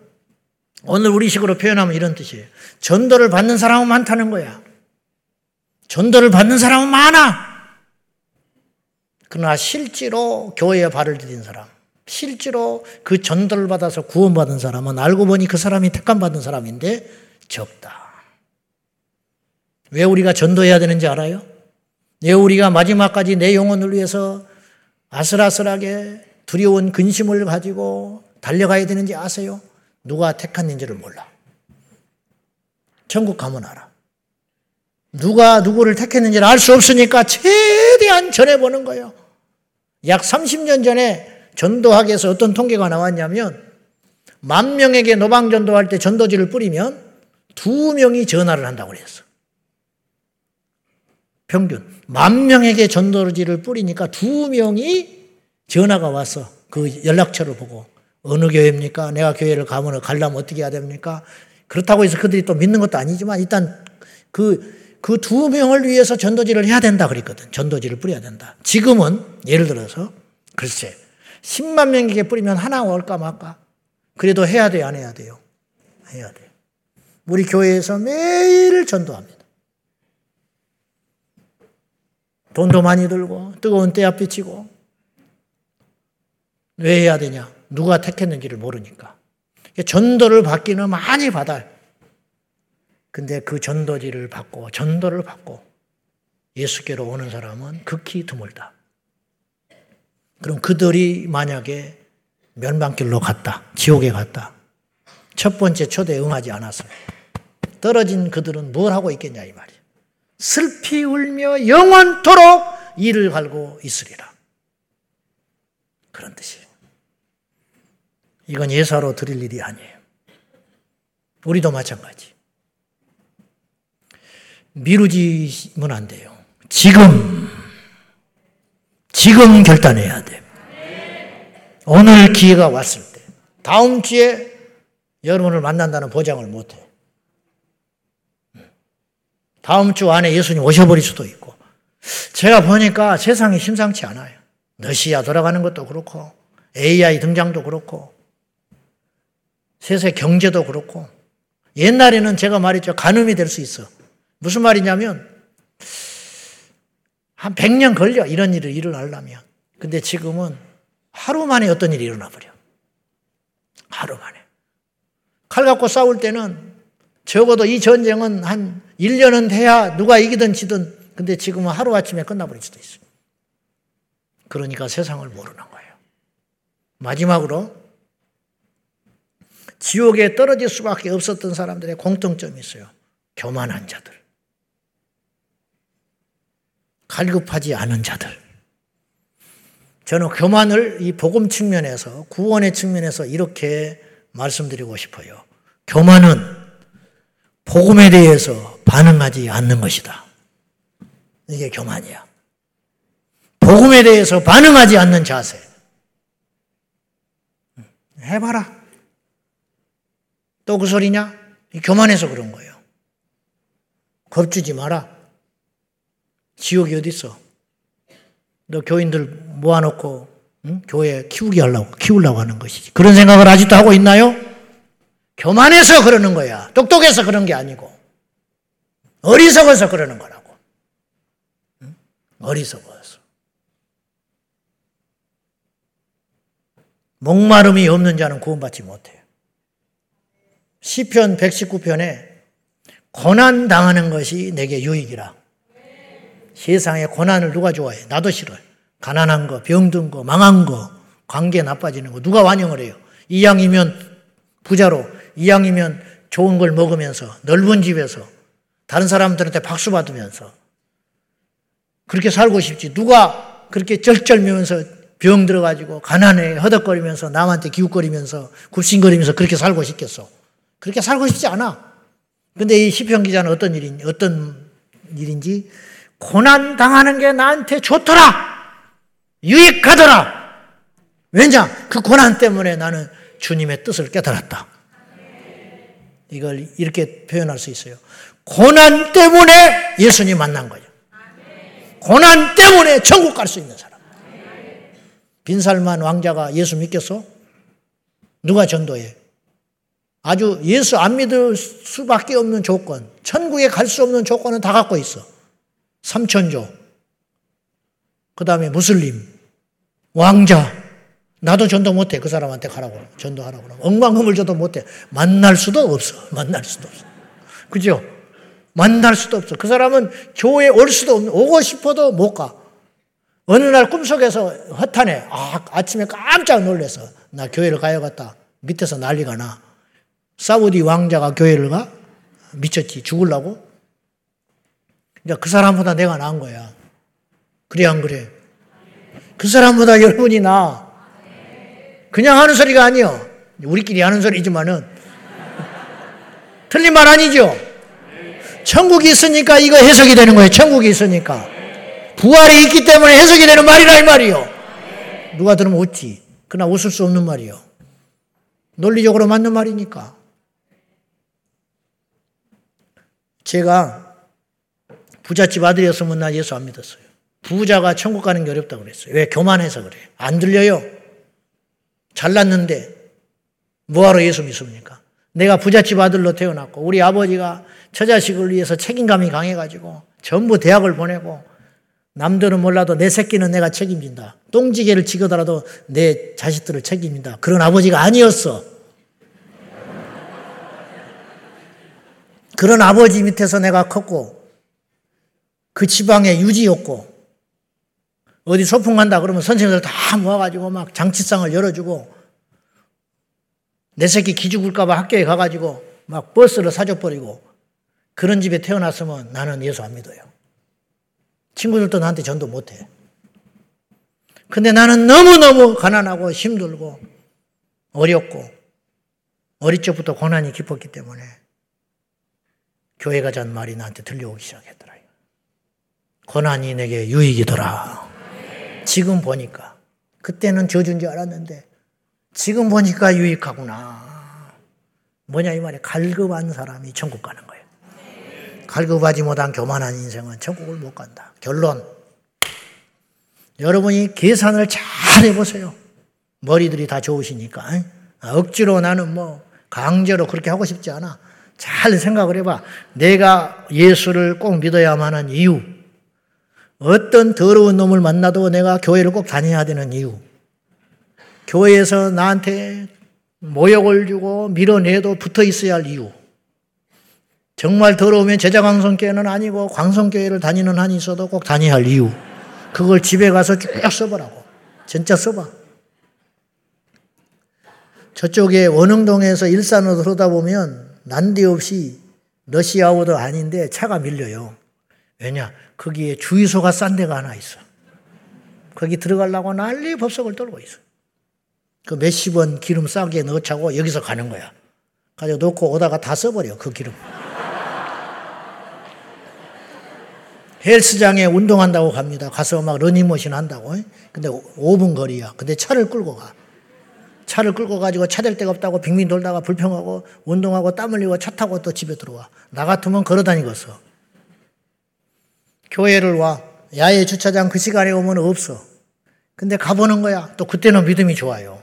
오늘 우리 식으로 표현하면 이런 뜻이에요. 전도를 받는 사람은 많다는 거야. 전도를 받는 사람은 많아. 그러나 실제로 교회에 발을 디딘 사람, 실제로 그 전도를 받아서 구원받은 사람은 알고 보니 그 사람이 택감받은 사람인데 적다. 왜 우리가 전도해야 되는지 알아요? 왜 우리가 마지막까지 내 영혼을 위해서 아슬아슬하게 두려운 근심을 가지고 달려가야 되는지 아세요? 누가 택했는지를 몰라. 천국 가면 알아. 누가 누구를 택했는지를 알 수 없으니까 최대한 전해보는 거예요. 약 30년 전에 전도학에서 어떤 통계가 나왔냐면 만 명에게 노방 전도할 때 전도지를 뿌리면 두 명이 전화를 한다고 그랬어. 평균. 만 명에게 전도지를 뿌리니까 두 명이 전화가 와서 그 연락처를 보고 어느 교회입니까? 내가 교회를 가면 가려면 어떻게 해야 됩니까? 그렇다고 해서 그들이 또 믿는 것도 아니지만 일단 그 그 두 명을 위해서 전도지를 해야 된다 그랬거든. 전도지를 뿌려야 된다. 지금은 예를 들어서 글쎄 10만 명에게 뿌리면 하나 올까 말까? 그래도 해야 돼요, 안 해야 돼요? 해야 돼요. 우리 교회에서 매일 전도합니다. 돈도 많이 들고 뜨거운 때야 비치고 왜 해야 되냐? 누가 택했는지를 모르니까. 전도를 받기는 많이 받아요. 근데 그 전도지를 받고 전도를 받고 예수께로 오는 사람은 극히 드물다. 그럼 그들이 만약에 멸망길로 갔다. 지옥에 갔다. 첫 번째 초대에 응하지 않았어요. 떨어진 그들은 뭘 하고 있겠냐 이 말이에요. 슬피 울며 영원토록 이를 갈고 있으리라. 그런 뜻이에요. 이건 예사로 드릴 일이 아니에요. 우리도 마찬가지. 미루지면 안 돼요. 지금, 지금 결단해야 돼. 오늘 기회가 왔을 때, 다음 주에 여러분을 만난다는 보장을 못 해. 다음 주 안에 예수님 오셔버릴 수도 있고. 제가 보니까 세상이 심상치 않아요. 러시아 돌아가는 것도 그렇고, AI 등장도 그렇고, 세상의 경제도 그렇고, 옛날에는 제가 말했죠. 간음이 될 수 있어. 무슨 말이냐면, 한 100년 걸려. 이런 일을 일어나려면. 근데 지금은 하루 만에 어떤 일이 일어나 버려. 하루 만에. 칼 갖고 싸울 때는 적어도 이 전쟁은 한 1년은 돼야 누가 이기든 지든 근데 지금은 하루아침에 끝나버릴 수도 있어요. 그러니까 세상을 모르는 거예요. 마지막으로 지옥에 떨어질 수밖에 없었던 사람들의 공통점이 있어요. 교만한 자들. 갈급하지 않은 자들. 저는 교만을 이 복음 측면에서, 구원의 측면에서 이렇게 말씀드리고 싶어요. 교만은 복음에 대해서 반응하지 않는 것이다. 이게 교만이야. 복음에 대해서 반응하지 않는 자세. 해봐라. 또 그 소리냐? 교만해서 그런 거예요. 겁주지 마라. 지옥이 어디 있어? 너 교인들 모아놓고 응? 교회 키우게 하려고 키우려고 하는 것이지. 그런 생각을 아직도 하고 있나요? 교만해서 그러는 거야. 똑똑해서 그런 게 아니고. 어리석어서 그러는 거라고. 응? 어리석어서. 목마름이 없는 자는 구원받지 못해요. 시편 119편에 고난 당하는 것이 내게 유익이라. 세상에 고난을 누가 좋아해? 나도 싫어요. 가난한 거, 병든 거, 망한 거, 관계 나빠지는 거 누가 완영을 해요? 이왕이면 부자로, 이왕이면 좋은 걸 먹으면서 넓은 집에서 다른 사람들한테 박수 받으면서 그렇게 살고 싶지. 누가 그렇게 쩔쩔면서 병 들어가지고 가난해 허덕거리면서 남한테 기웃거리면서 굽신거리면서 그렇게 살고 싶겠어. 그렇게 살고 싶지 않아. 근데 이 시편 기자는 어떤 일인지 어떤 일인지 고난 당하는 게 나한테 좋더라. 유익하더라. 왜냐? 그 고난 때문에 나는 주님의 뜻을 깨달았다. 이걸 이렇게 표현할 수 있어요. 고난 때문에 예수님 만난 거예요. 고난 때문에 천국 갈 수 있는 사람. 빈살만 왕자가 예수 믿겠어? 누가 전도해? 아주 예수 안 믿을 수밖에 없는 조건, 천국에 갈 수 없는 조건은 다 갖고 있어. 삼천조, 그 다음에 무슬림, 왕자. 나도 전도 못해. 그 사람한테 가라고. 전도하라고. 엉망금을 줘도 못해. 만날 수도 없어. 만날 수도 없어. 그죠? 만날 수도 없어. 그 사람은 교회에 올 수도 없는, 오고 싶어도 못 가. 어느 날 꿈속에서 허탄해. 아, 아침에 깜짝 놀래서. 나 교회를 가야겠다. 밑에서 난리가 나. 사우디 왕자가 교회를 가? 미쳤지. 죽을라고? 이제 그 사람보다 내가 나은 거야. 그래, 안 그래? 그 사람보다 여러분이 나. 그냥 하는 소리가 아니요. 우리끼리 하는 소리지만은. *laughs* 틀린 말 아니죠? 천국이 있으니까 이거 해석이 되는 거예요. 천국이 있으니까. 부활이 있기 때문에 해석이 되는 말이라 이 말이요. 누가 들으면 웃지. 그러나 웃을 수 없는 말이요. 논리적으로 맞는 말이니까. 제가 부잣집 아들이었으면 나 예수 안 믿었어요. 부자가 천국 가는 게 어렵다고 그랬어요. 왜? 교만해서 그래. 안 들려요. 잘났는데 뭐하러 예수 믿습니까? 내가 부잣집 아들로 태어났고 우리 아버지가 처자식을 위해서 책임감이 강해가지고 전부 대학을 보내고 남들은 몰라도 내 새끼는 내가 책임진다. 똥지게를 지거더라도 내 자식들을 책임진다. 그런 아버지가 아니었어. 그런 아버지 밑에서 내가 컸고 그 지방의 유지였고 어디 소풍 간다 그러면 선생님들 다 모아가지고 막 장치상을 열어주고 내 새끼 기죽을까봐 학교에 가가지고 막 버스를 사줘버리고 그런 집에 태어났으면 나는 예수 안 믿어요. 친구들도 나한테 전도 못해. 근데 나는 너무너무 가난하고 힘들고 어렵고 어릴 적부터 고난이 깊었기 때문에 교회 가자는 말이 나한테 들려오기 시작했더라. 고난이 내게 유익이더라. 지금 보니까. 그때는 저주인 줄 알았는데 지금 보니까 유익하구나. 뭐냐 이 말이 갈급한 사람이 천국 가는 거예요. 갈급하지 못한 교만한 인생은 천국을 못 간다. 결론. 여러분이 계산을 잘 해보세요. 머리들이 다 좋으시니까. 억지로 나는 뭐 강제로 그렇게 하고 싶지 않아. 잘 생각을 해봐. 내가 예수를 꼭 믿어야만 하는 이유. 어떤 더러운 놈을 만나도 내가 교회를 꼭 다녀야 되는 이유. 교회에서 나한테 모욕을 주고 밀어내도 붙어 있어야 할 이유. 정말 더러우면 제자광성교회는 아니고 광성교회를 다니는 한이 있어도 꼭 다녀야 할 이유. 그걸 집에 가서 쭉 써보라고. 진짜 써봐. 저쪽에 원흥동에서 일산으로 들어다 보면 난데없이 러시아어도 아닌데 차가 밀려요. 왜냐? 거기에 주유소가 싼 데가 하나 있어. 거기 들어가려고 난리 법석을 떨고 있어. 그 몇십 원 기름 싸게 넣자고 여기서 가는 거야. 가지고 놓고 오다가 다 써버려, 그 기름. 헬스장에 운동한다고 갑니다. 가서 막 러닝머신 한다고. 근데 5분 거리야. 근데 차를 끌고 가. 차를 끌고 가지고 차 댈 데가 없다고 빙빙 돌다가 불평하고 운동하고 땀 흘리고 차 타고 또 집에 들어와. 나 같으면 걸어 다니겠어. 교회를 와. 야외 주차장 그 시간에 오면 없어. 근데 가보는 거야. 또 그때는 믿음이 좋아요.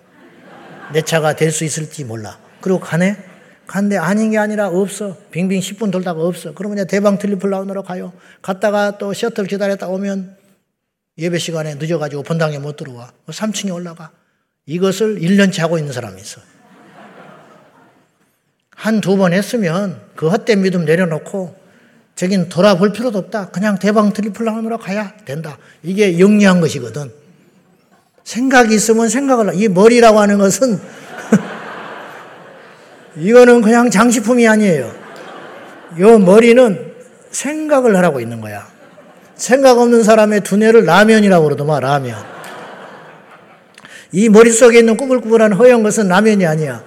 내 차가 될 수 있을지 몰라. 그리고 가네? 간데 아닌 게 아니라 없어. 빙빙 10분 돌다가 없어. 그러면 이제 대방 트리플 라온으로 가요. 갔다가 또 셔틀 기다렸다 오면 예배 시간에 늦어가지고 본당에 못 들어와. 3층에 올라가. 이것을 1년째 하고 있는 사람이 있어. 한 두 번 했으면 그 헛된 믿음 내려놓고 저긴 돌아볼 필요도 없다. 그냥 대방 트리플 라온으로 가야 된다. 이게 영리한 것이거든. 생각이 있으면 생각을, 이 머리라고 하는 것은 *laughs* 이거는 그냥 장식품이 아니에요. 이 머리는 생각을 하라고 있는 거야. 생각 없는 사람의 두뇌를 라면이라고 그러더만, 라면. 이 머릿속에 있는 꾸불꾸불한 허연 것은 라면이 아니야.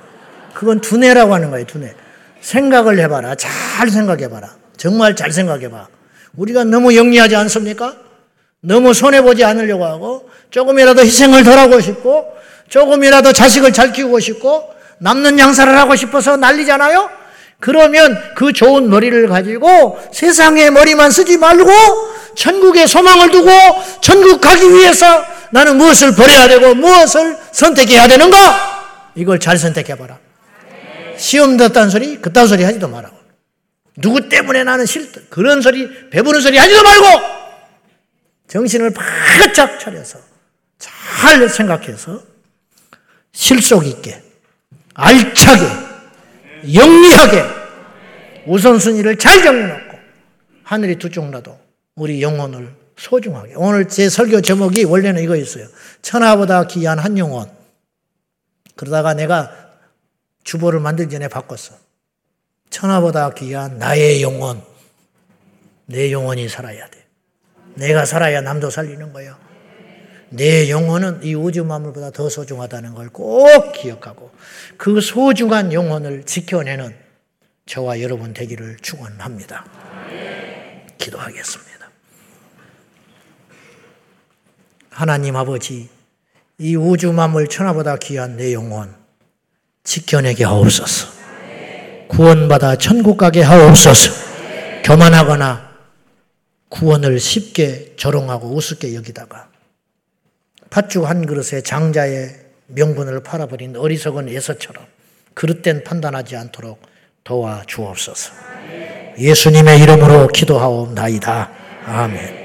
그건 두뇌라고 하는 거예요, 두뇌. 생각을 해봐라. 잘 생각해봐라. 정말 잘 생각해 봐. 우리가 너무 영리하지 않습니까? 너무 손해보지 않으려고 하고, 조금이라도 희생을 덜 하고 싶고, 조금이라도 자식을 잘 키우고 싶고, 남는 양사를 하고 싶어서 난리잖아요? 그러면 그 좋은 머리를 가지고 세상의 머리만 쓰지 말고 천국에 소망을 두고 천국 가기 위해서 나는 무엇을 버려야 되고 무엇을 선택해야 되는가? 이걸 잘 선택해봐라. 시험 듣다는 소리, 그딴 소리 하지도 말라고. 누구 때문에 나는 싫다. 그런 소리, 배부른 소리 하지도 말고 정신을 바짝 차려서 잘 생각해서 실속 있게, 알차게, 영리하게 우선순위를 잘 정해놓고 하늘이 두쪽 나도 우리 영혼을 소중하게. 오늘 제 설교 제목이 원래는 이거였어요. 천하보다 귀한 한 영혼. 그러다가 내가 주보를 만들기 전에 바꿨어. 천하보다 귀한 나의 영혼. 내 영혼이 살아야 돼. 내가 살아야 남도 살리는 거예요. 내 영혼은 이 우주 만물보다 더 소중하다는 걸 꼭 기억하고 그 소중한 영혼을 지켜내는 저와 여러분 되기를 축원합니다. 기도하겠습니다. 하나님 아버지, 이 우주 만물 천하보다 귀한 내 영혼 지켜내게 하옵소서. 구원받아 천국 가게 하옵소서. 교만하거나 구원을 쉽게 조롱하고 우습게 여기다가 팥죽 한 그릇에 장자의 명분을 팔아버린 어리석은 예서처럼 그릇된 판단하지 않도록 도와 주옵소서. 예수님의 이름으로 기도하옵나이다. 아멘.